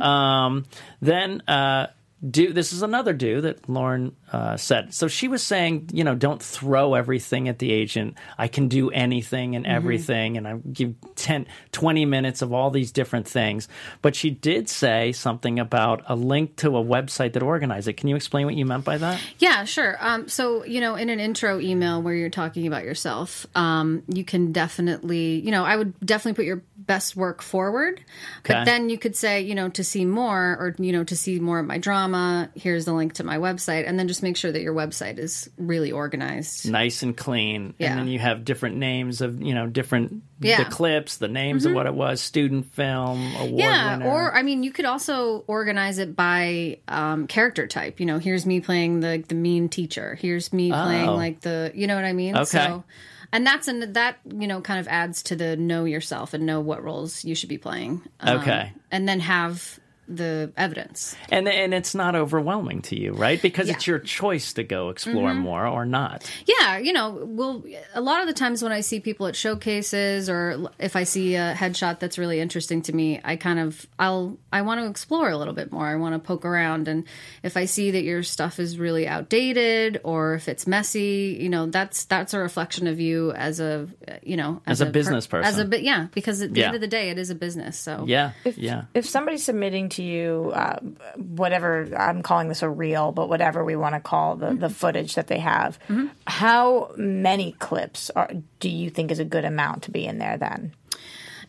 Speaker 2: Um, then. Uh, do this is another do that Lauren uh, said. So she was saying, you know, don't throw everything at the agent. I can do anything and everything, and I give 10, 20 minutes of all these different things. But she did say something about a link to a website that organized it. Can you explain what you meant by that?
Speaker 5: Yeah, sure. Um, so, you know, in an intro email where you're talking about yourself, um, you can definitely, you know, I would definitely put your best work forward.
Speaker 2: Okay.
Speaker 5: But then you could say, you know, to see more or, you know, to see more of my drama, here's the link to my website. And then just make sure that your website is really organized.
Speaker 2: nice and clean
Speaker 5: Yeah.
Speaker 2: and then you have different names of you know different
Speaker 5: Yeah. Mm-hmm.
Speaker 2: the clips the names of what it was student film award
Speaker 5: Yeah,
Speaker 2: winner.
Speaker 5: or I mean, you could also organize it by um, character type. You know, here's me playing the the mean teacher. Here's me playing
Speaker 2: Oh.
Speaker 5: like the, you know what I mean?
Speaker 2: Okay.
Speaker 5: So, and that's an that you know kind of adds to the know yourself and know what roles you should be playing. Um,
Speaker 2: Okay.
Speaker 5: and then have the evidence.
Speaker 2: and and it's not overwhelming to you right because
Speaker 5: Yeah.
Speaker 2: it's your choice to go explore mm-hmm. more or not
Speaker 5: Yeah, you know, well, a lot of the times when I see people at showcases or if I see a headshot that's really interesting to me, I kind of I'll I want to explore a little bit more. I want to poke around and if I see that your stuff is really outdated or if it's messy, you know, that's that's a reflection of you as a you know,
Speaker 2: As a business
Speaker 5: per- As a bit yeah, because at the
Speaker 2: Yeah.
Speaker 5: end of the day it is a business. So
Speaker 2: yeah yeah
Speaker 4: If somebody's submitting to you, uh, whatever I'm calling this a reel, but whatever we want to call the, the footage that they have, how many clips are, do you think is a good amount to be in there then?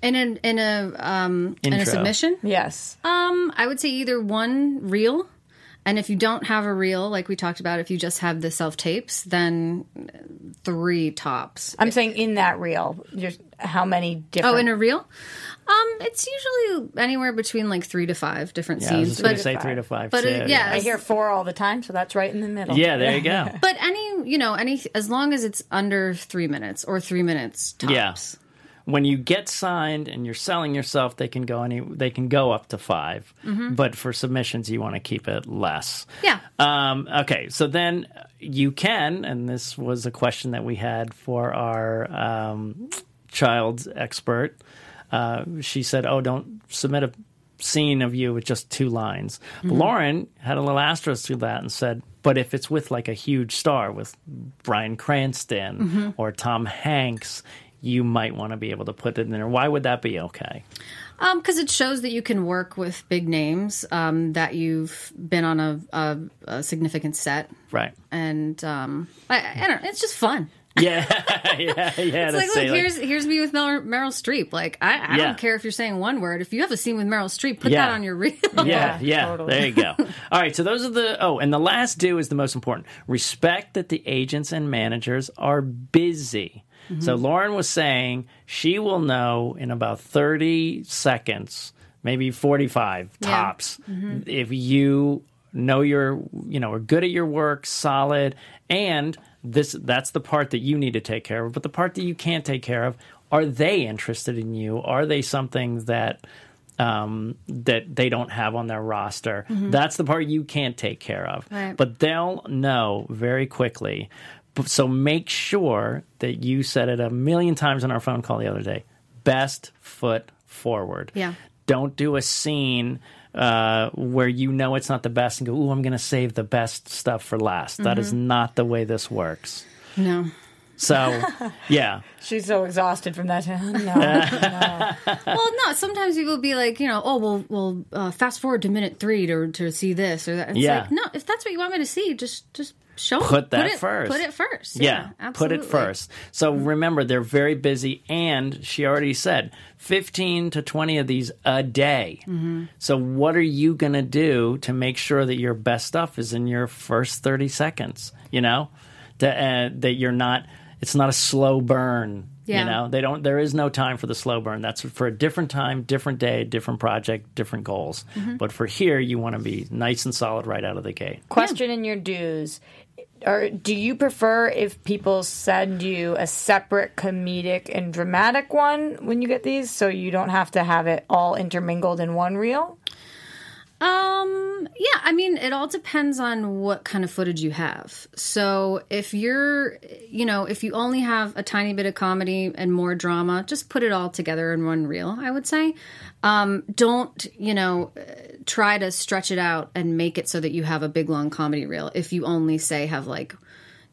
Speaker 5: in a in a um in a submission,
Speaker 4: Yes.
Speaker 5: Um, I would say either one reel, and if you don't have a reel, like we talked about, if you just have the self tapes, then three tops.
Speaker 4: I'm saying in that reel, just how many different.
Speaker 5: Oh, in a reel, um, it's usually anywhere between like three to five different
Speaker 2: yeah i was
Speaker 5: scenes.
Speaker 2: just going
Speaker 5: But
Speaker 2: to say three to five
Speaker 5: but
Speaker 2: too,
Speaker 5: it- yeah,
Speaker 4: I hear four all the time, so that's right in the middle.
Speaker 2: yeah there you go
Speaker 5: but any you know any as long as it's under three minutes or three minutes tops.
Speaker 2: Yeah. when you get signed and you're selling yourself, they can go any they can go up to 5 But for submissions, you want to keep it less.
Speaker 5: Yeah.
Speaker 2: Um, okay, so then you can, and this was a question that we had for our um, child expert. Uh, she said, "Oh, don't submit a scene of you with just two lines." Lauren had a little asterisk to that and said, "But if it's with like a huge star, with Bryan Cranston or Tom Hanks." you might want to be able to put it in there. Why would that be okay?
Speaker 5: because it shows that you can work with big names um, that you've been on a, a, a significant set
Speaker 2: Right.
Speaker 5: and um, I, I don't know, it's just fun
Speaker 2: Yeah, yeah, yeah.
Speaker 5: It's like,
Speaker 2: say,
Speaker 5: look, here's here's me with Meryl, Meryl Streep. Like, I, I
Speaker 2: Yeah.
Speaker 5: don't care if you're saying one word. If you have a scene with Meryl Streep, put
Speaker 2: Yeah.
Speaker 5: that on your reel.
Speaker 2: Yeah,
Speaker 4: Yeah,
Speaker 2: yeah.
Speaker 4: totally.
Speaker 2: There you go. All right, so those are the oh, and the last do is the most important. Respect that the agents and managers are busy. Mm-hmm. So Lauren was saying she will know in about 30 seconds, maybe 45
Speaker 5: Yeah.
Speaker 2: tops, mm-hmm. if you know you're, you know, are good at your work, solid, and this that's the part that you need to take care of, but the part that you can't take care of, are they interested in you? Are they something that um, that they don't have on their roster. That's the part you can't take care of.
Speaker 5: Right.
Speaker 2: But they'll know very quickly. So make sure that you said it a million times on our phone call the other day. Best foot forward.
Speaker 5: Yeah.
Speaker 2: Don't do a scene uh, where you know it's not the best and go, "Ooh, I'm going to save the best stuff for last." That is not the way this works.
Speaker 5: no.
Speaker 2: So, yeah,
Speaker 4: She's so exhausted from that. No.
Speaker 5: Well, no. Sometimes people will be like, you know, oh, well, well, uh, fast forward to minute three to to see this or that. It's
Speaker 2: Yeah.
Speaker 5: like, no, if that's what you want me to see, just just show.
Speaker 2: Put that
Speaker 5: it,
Speaker 2: first.
Speaker 5: Put it first.
Speaker 2: Yeah,
Speaker 5: Yeah,
Speaker 2: put it first. So remember, they're very busy, and she already said 15 to 20 of these a day.
Speaker 5: Mm-hmm.
Speaker 2: So, what are you going to do to make sure that your best stuff is in your first 30 seconds? You know, that, uh, that you're not, it's not a slow burn. You know, they don't, there is no time for the slow burn. That's for a different time, different day, different project, different goals.
Speaker 5: Mm-hmm.
Speaker 2: But for here, you want to be nice and solid right out of the gate.
Speaker 4: Question in your dues. Or do you prefer if people send you a separate comedic and dramatic one when you get these so you don't have to have it all intermingled in one reel?
Speaker 5: Um, yeah, I mean, it all depends on what kind of footage you have. So if you're, you know, if you only have a tiny bit of comedy and more drama, just put it all together in one reel, I would say. Um, don't, you know, uh, try to stretch it out and make it so that you have a big long comedy reel if you only say have like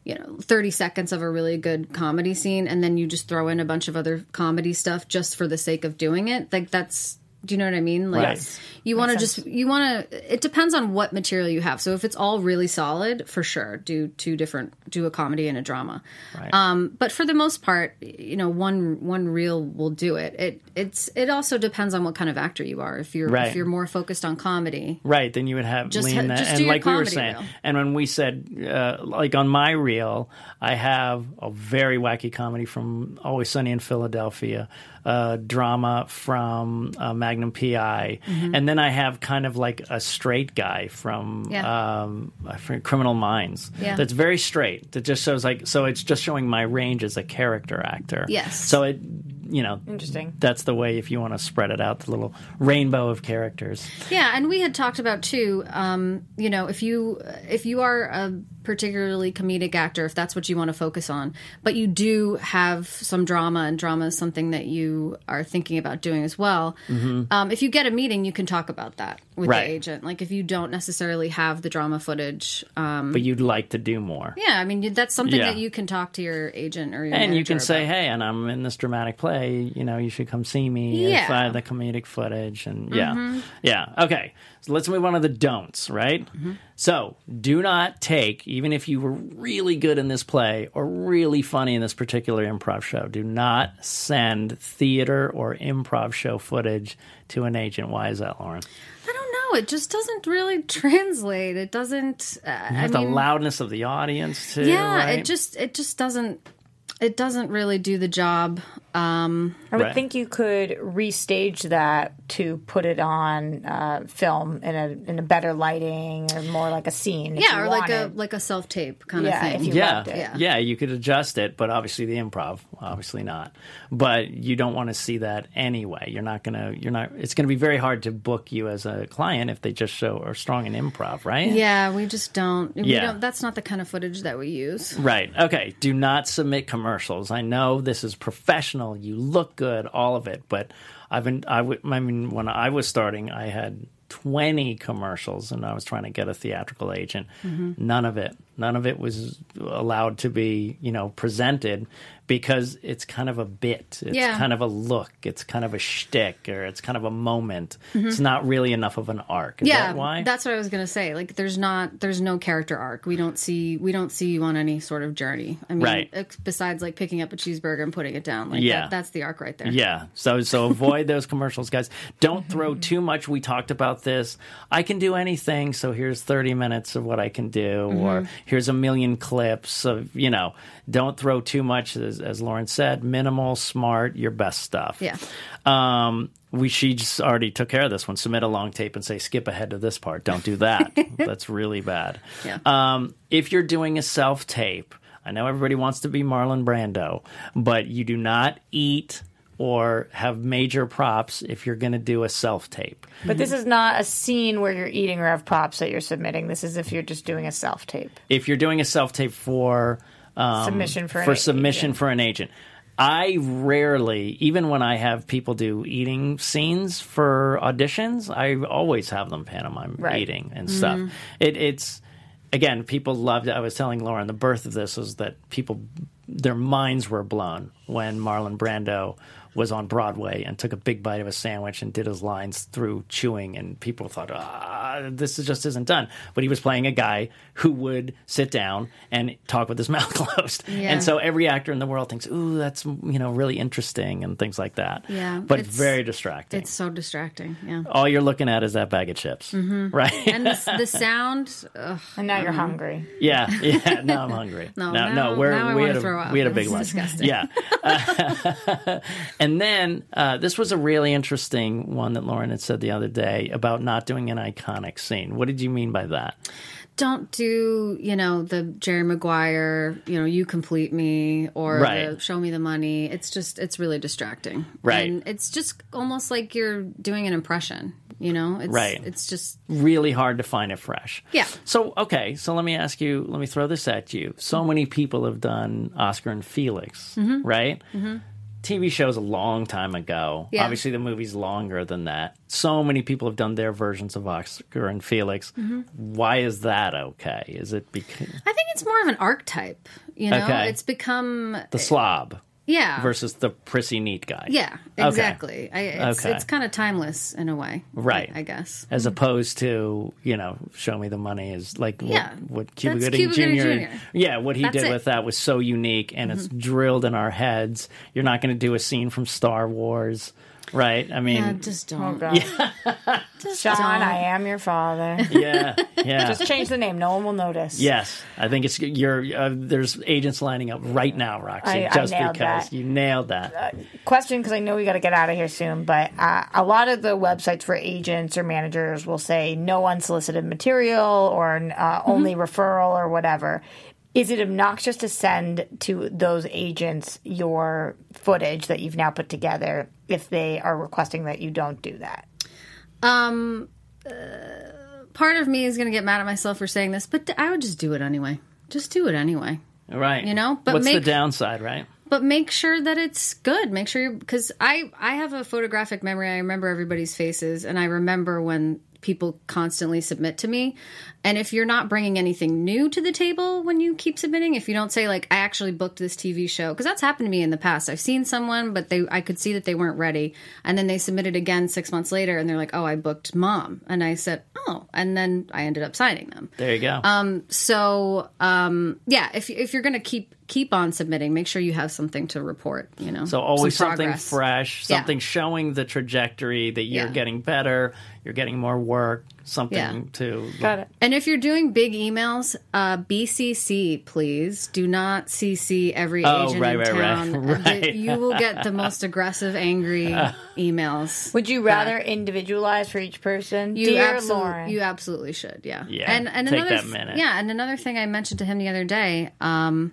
Speaker 5: you know 30 seconds of a really good comedy scene and then you just throw in a bunch of other comedy stuff just for the sake of doing it like that's do you know what i mean like
Speaker 2: Right.
Speaker 5: you want to just you want to it depends on what material you have so if it's all really solid for sure do two different do a comedy and a drama
Speaker 2: Right.
Speaker 5: um but for the most part you know one one reel will do it it it's it also depends on what kind of actor you are if you're
Speaker 2: Right.
Speaker 5: if you're more focused on comedy
Speaker 2: Right, then you would have
Speaker 5: Just
Speaker 2: lean
Speaker 5: ha-
Speaker 2: that,
Speaker 5: just
Speaker 2: and
Speaker 5: do your
Speaker 2: like we were
Speaker 5: comedy
Speaker 2: saying,
Speaker 5: reel.
Speaker 2: and when we said, uh, like on my reel, I have a very wacky comedy from Always Sunny in Philadelphia, uh, drama from uh, Magnum PI, and then I have kind of like a straight guy from
Speaker 5: Mm-hmm. Yeah.
Speaker 2: um, Criminal Minds.
Speaker 5: Yeah.
Speaker 2: that's very straight. That just shows like so. It's just showing my range as a character actor.
Speaker 5: Yes.
Speaker 2: So it, you know,
Speaker 4: Interesting.
Speaker 2: that's the way if you want to spread it out, the little rainbow of characters.
Speaker 5: Yeah, and we had talked about too. Um, you know, if you if you are a particularly comedic actor, if that's what you want to focus on, but you do have some drama, and drama is something that you are thinking about doing as well. Um, if you get a meeting, you can talk about that with
Speaker 2: Mm-hmm. Right.
Speaker 5: the agent. Like if you don't necessarily have the drama footage, um,
Speaker 2: But you'd like to do more.
Speaker 5: yeah, I mean that's something
Speaker 2: Yeah.
Speaker 5: that you can talk to your agent or your
Speaker 2: And you can say, "Hey, and I'm in this dramatic play. You know, you should come see me if
Speaker 5: Yeah. Mm-hmm.
Speaker 2: I have the comedic footage." And yeah, yeah, okay. So let's move on to the don'ts, right?
Speaker 5: Mm-hmm.
Speaker 2: So do not take, even if you were really good in this play or really funny in this particular improv show, do not send theater or improv show footage to an agent. Why is that, Lauren?
Speaker 5: I don't know. It just doesn't really translate. It doesn't. Uh, I
Speaker 2: Have the
Speaker 5: mean,
Speaker 2: loudness of the audience too.
Speaker 5: yeah
Speaker 2: right?
Speaker 5: it just it just doesn't it doesn't really do the job um
Speaker 4: I would
Speaker 2: Right.
Speaker 4: think you could restage that to put it on uh, film in a in a better lighting or more like a scene.
Speaker 5: yeah
Speaker 4: you
Speaker 5: or like a like a self-tape kind
Speaker 4: Yeah,
Speaker 5: of
Speaker 4: if
Speaker 5: thing
Speaker 4: you-
Speaker 2: yeah,
Speaker 4: it.
Speaker 2: yeah,
Speaker 5: Yeah.
Speaker 2: you could adjust it, but obviously the improv, obviously not. But you don't want to see that anyway. You're not gonna. You're not. It's gonna be very hard to book you as a client if they just show are strong in improv, right?
Speaker 5: yeah we just don't we
Speaker 2: Yeah.
Speaker 5: don't that's not the kind of footage that we use
Speaker 2: Right. Okay. Do not submit commercials. I know this is professional. You look good, all of it. But I've been. I mean, when I was starting, I had. 20 commercials and I was trying to get a theatrical agent.
Speaker 5: Mm-hmm.
Speaker 2: None of it. None of it was allowed to be, you know, presented because it's kind of a bit. It's
Speaker 5: Yeah.
Speaker 2: kind of a look. It's kind of a shtick, or it's kind of a moment. It's not really enough of an arc. Is
Speaker 5: Mm-hmm. yeah,
Speaker 2: that why?
Speaker 5: that's what I was gonna say. Like, there's not, there's no character arc. We don't see, we don't see you on any sort of journey. I mean,
Speaker 2: Right.
Speaker 5: besides like picking up a cheeseburger and putting it down. Like,
Speaker 2: Yeah.
Speaker 5: that, that's the arc right there.
Speaker 2: Yeah. So so avoid those commercials, guys. Don't throw too much. We talked about this. I can do anything, so here's 30 minutes of what I can do, or here's a million clips of you know. Don't throw too much, as, as Lauren said. Minimal, smart, your best stuff.
Speaker 5: Yeah.
Speaker 2: Um, we she just already took care of this one. Submit a long tape and say skip ahead to this part. Don't do that. That's really bad.
Speaker 5: Yeah.
Speaker 2: Um, if you're doing a self tape, I know everybody wants to be Marlon Brando, but you do not eat or have major props if you're going to do a self tape.
Speaker 4: But this is not a scene where you're eating or have props that you're submitting. This is if you're just doing a self tape.
Speaker 2: If you're doing a self tape for um,
Speaker 4: Submission for an
Speaker 2: for submission
Speaker 4: agent.
Speaker 2: for an agent. I rarely, even when I have people do eating scenes for auditions, I always have them pantomime
Speaker 4: Right.
Speaker 2: eating and stuff. It, it's again, people loved it. I was telling Lauren the birth of this was that people, their minds were blown when Marlon Brando was on Broadway and took a big bite of a sandwich and did his lines through chewing, and people thought, ah, this is just isn't done. But he was playing a guy who would sit down and talk with his mouth closed,
Speaker 5: Yeah.
Speaker 2: and so every actor in the world thinks, ooh, that's you know really interesting and things like that.
Speaker 5: Yeah,
Speaker 2: but
Speaker 5: it's-
Speaker 2: very distracting.
Speaker 5: It's so distracting. Yeah.
Speaker 2: All you're looking at is that bag of chips, right?
Speaker 5: And the, the sound, ugh,
Speaker 4: And now you're hungry.
Speaker 2: Yeah, yeah. Now I'm hungry.
Speaker 5: No,
Speaker 2: no,
Speaker 5: now-
Speaker 2: no. We're,
Speaker 5: now
Speaker 2: we
Speaker 5: wanna
Speaker 2: had a
Speaker 5: throw up.
Speaker 2: we had a big one.
Speaker 5: disgusting.
Speaker 2: Yeah. and then uh, this was a really interesting one that Lauren had said the other day about not doing an iconic scene. What did you mean by that?
Speaker 5: don't do you know the Jerry Maguire, you know, you complete me or
Speaker 2: Right.
Speaker 5: the show me the money. It's just it's really distracting.
Speaker 2: Right.
Speaker 5: And it's just almost like you're doing an impression. You know, it's
Speaker 2: Right.
Speaker 5: It's just
Speaker 2: Really hard to find it fresh.
Speaker 5: Yeah.
Speaker 2: So okay, so let me ask you. Let me throw this at you. So many people have done Oscar and Felix,
Speaker 5: Mm-hmm.
Speaker 2: right? TV shows a long time ago.
Speaker 5: Yeah.
Speaker 2: Obviously, the movie's longer than that. So many people have done their versions of Oscar and Felix.
Speaker 5: Mm-hmm.
Speaker 2: Why is that okay? Is it because
Speaker 5: I think it's more of an archetype. You know,
Speaker 2: Okay.
Speaker 5: it's become
Speaker 2: the slob
Speaker 5: yeah
Speaker 2: versus the prissy neat guy?
Speaker 5: yeah
Speaker 2: Okay.
Speaker 5: exactly. I, it's
Speaker 2: Okay.
Speaker 5: it's kind of timeless in a way,
Speaker 2: Right.
Speaker 5: I, I guess.
Speaker 2: As opposed to, you know, show me the money is like what,
Speaker 5: Yeah.
Speaker 2: what Cuba Gooding
Speaker 5: Cuba
Speaker 2: Jr.
Speaker 5: Gooding Jr..
Speaker 2: Yeah, what he
Speaker 5: That's
Speaker 2: did
Speaker 5: it. Mm-hmm.
Speaker 2: with that was so unique and it's drilled in our heads. You're not going to do a scene from Star Wars, right? I mean,
Speaker 5: Yeah, just don't.
Speaker 4: Oh, God.
Speaker 5: Just
Speaker 4: Sean,
Speaker 5: don't.
Speaker 4: I am your father.
Speaker 2: yeah, yeah.
Speaker 4: Just change the name. No one will notice.
Speaker 2: Yes, I think it's you're. Uh, there's agents lining up right now, Roxy,
Speaker 4: I- I
Speaker 2: just
Speaker 4: nailed
Speaker 2: because
Speaker 4: that.
Speaker 2: you nailed that.
Speaker 4: question because I know we got to get out of here soon, but uh, a lot of the websites for agents or managers will say no unsolicited material or uh, only referral or whatever. Is it obnoxious to send to those agents your footage that you've now put together if they are requesting that you don't do that?
Speaker 5: Um, uh, part of me is going to get mad at myself for saying this, but I would just do it anyway. Just do it anyway.
Speaker 2: right.
Speaker 5: you know, but
Speaker 2: what's the downside, right?
Speaker 5: But make sure that it's good. Make sure you because I I have a photographic memory. I remember everybody's faces, and I remember when people constantly submit to me. And if you're not bringing anything new to the table when you keep submitting, if you don't say like I actually booked this TV show, because that's happened to me in the past. I've seen someone, but they I could see that they weren't ready, and then they submitted again six months later, and they're like, oh, I booked Mom, and I said, oh, and then I ended up signing them.
Speaker 2: There you go.
Speaker 5: Um, so um, yeah, if if you're gonna keep keep on submitting, make sure you have something to report. You know,
Speaker 2: So always
Speaker 5: Some
Speaker 2: something
Speaker 5: progress.
Speaker 2: fresh,
Speaker 5: Yeah.
Speaker 2: something showing the trajectory that you're
Speaker 5: Yeah.
Speaker 2: getting better, you're getting more work, something
Speaker 5: Yeah.
Speaker 2: to
Speaker 4: Got it.
Speaker 5: And if you're doing big emails, uh, BCC, please do not CC every
Speaker 2: Oh,
Speaker 5: agent
Speaker 2: right,
Speaker 5: in
Speaker 2: right, right,
Speaker 5: town. Uh,
Speaker 2: right.
Speaker 5: You will get the most aggressive, angry emails.
Speaker 4: Would you rather individualize for each person?
Speaker 5: You
Speaker 4: Dear
Speaker 5: absolu-
Speaker 4: Lauren.
Speaker 5: you absolutely should, yeah.
Speaker 2: Yeah,
Speaker 5: And and
Speaker 2: take
Speaker 5: another
Speaker 2: that minute.
Speaker 5: yeah, and another thing I mentioned to him the other day, um,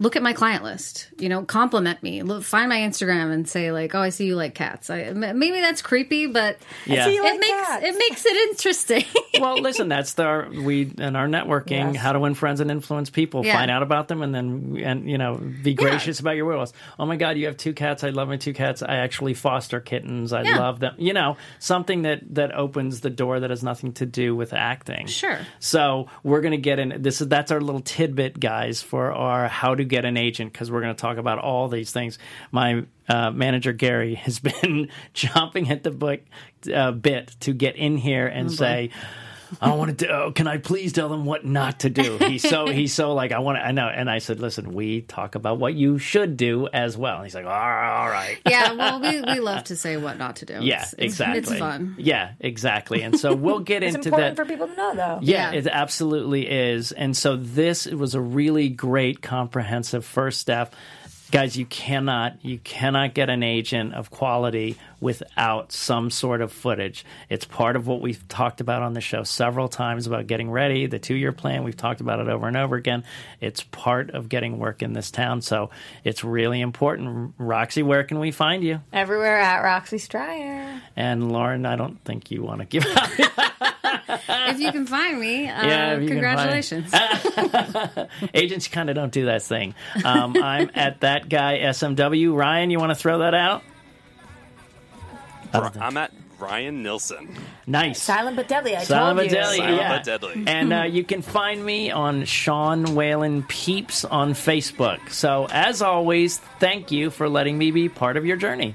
Speaker 5: look at my client list. You know, compliment me. Look, find my Instagram and say like, "Oh, I see you like cats." I, maybe that's creepy, but
Speaker 2: Yeah.
Speaker 4: you like
Speaker 5: it makes
Speaker 4: cats.
Speaker 5: it makes it interesting.
Speaker 2: well, listen, that's the we and our networking,
Speaker 4: Yes.
Speaker 2: how to win friends and influence people.
Speaker 5: Yeah.
Speaker 2: Find out about them, and then and you know be gracious about your wills. Oh my God, you have two cats. I love my two cats. I actually foster kittens. I
Speaker 5: Yeah.
Speaker 2: love them. You know, something that that opens the door that has nothing to do with acting.
Speaker 5: Sure.
Speaker 2: So we're going to get in. This is that's our little tidbit, guys, for our how to get an agent because we're going to talk about all these things. My uh, manager Gary has been chomping at the book, uh, bit to get in here and say. I don't want to do. Oh, can I please tell them what not to do? He's so he's so like I want to. I know. And I said, listen, we talk about what you should do as well. And he's like, all right, all right.
Speaker 5: yeah, well, we, we love to say what not to do.
Speaker 2: Yeah,
Speaker 5: It's- it's,
Speaker 2: exactly.
Speaker 5: It's fun.
Speaker 2: Yeah, exactly. And so we'll get
Speaker 4: It's
Speaker 2: into
Speaker 4: important
Speaker 2: that.
Speaker 4: for people to know, though.
Speaker 2: Yeah,
Speaker 5: Yeah.
Speaker 2: it absolutely is. And so this was a really great comprehensive first step. Guys, you cannot you cannot get an agent of quality without some sort of footage. It's part of what we've talked about on the show several times about getting ready, the 2-year plan. We've talked about it over and over again. It's part of getting work in this town. So, it's really important. Roxy, where can we find you?
Speaker 4: Everywhere at Roxy Stryer.
Speaker 2: And Lauren, I don't think you want to give out
Speaker 5: If you can find me, uh,
Speaker 2: Yeah, if you find-
Speaker 5: congratulations.
Speaker 2: Agents kind of don't do that thing. Um, I'm at that guy SMW. Ryan, you want to throw that out?
Speaker 6: I'm at Ryan Nilsson.
Speaker 2: Nice.
Speaker 4: Silent but deadly. I
Speaker 2: Silent
Speaker 4: told
Speaker 2: but
Speaker 4: you.
Speaker 2: deadly,
Speaker 6: Silent
Speaker 2: yeah.
Speaker 6: but deadly.
Speaker 2: And uh, you can find me on Sean Whalen Peeps on Facebook. So, as always, thank you for letting me be part of your journey.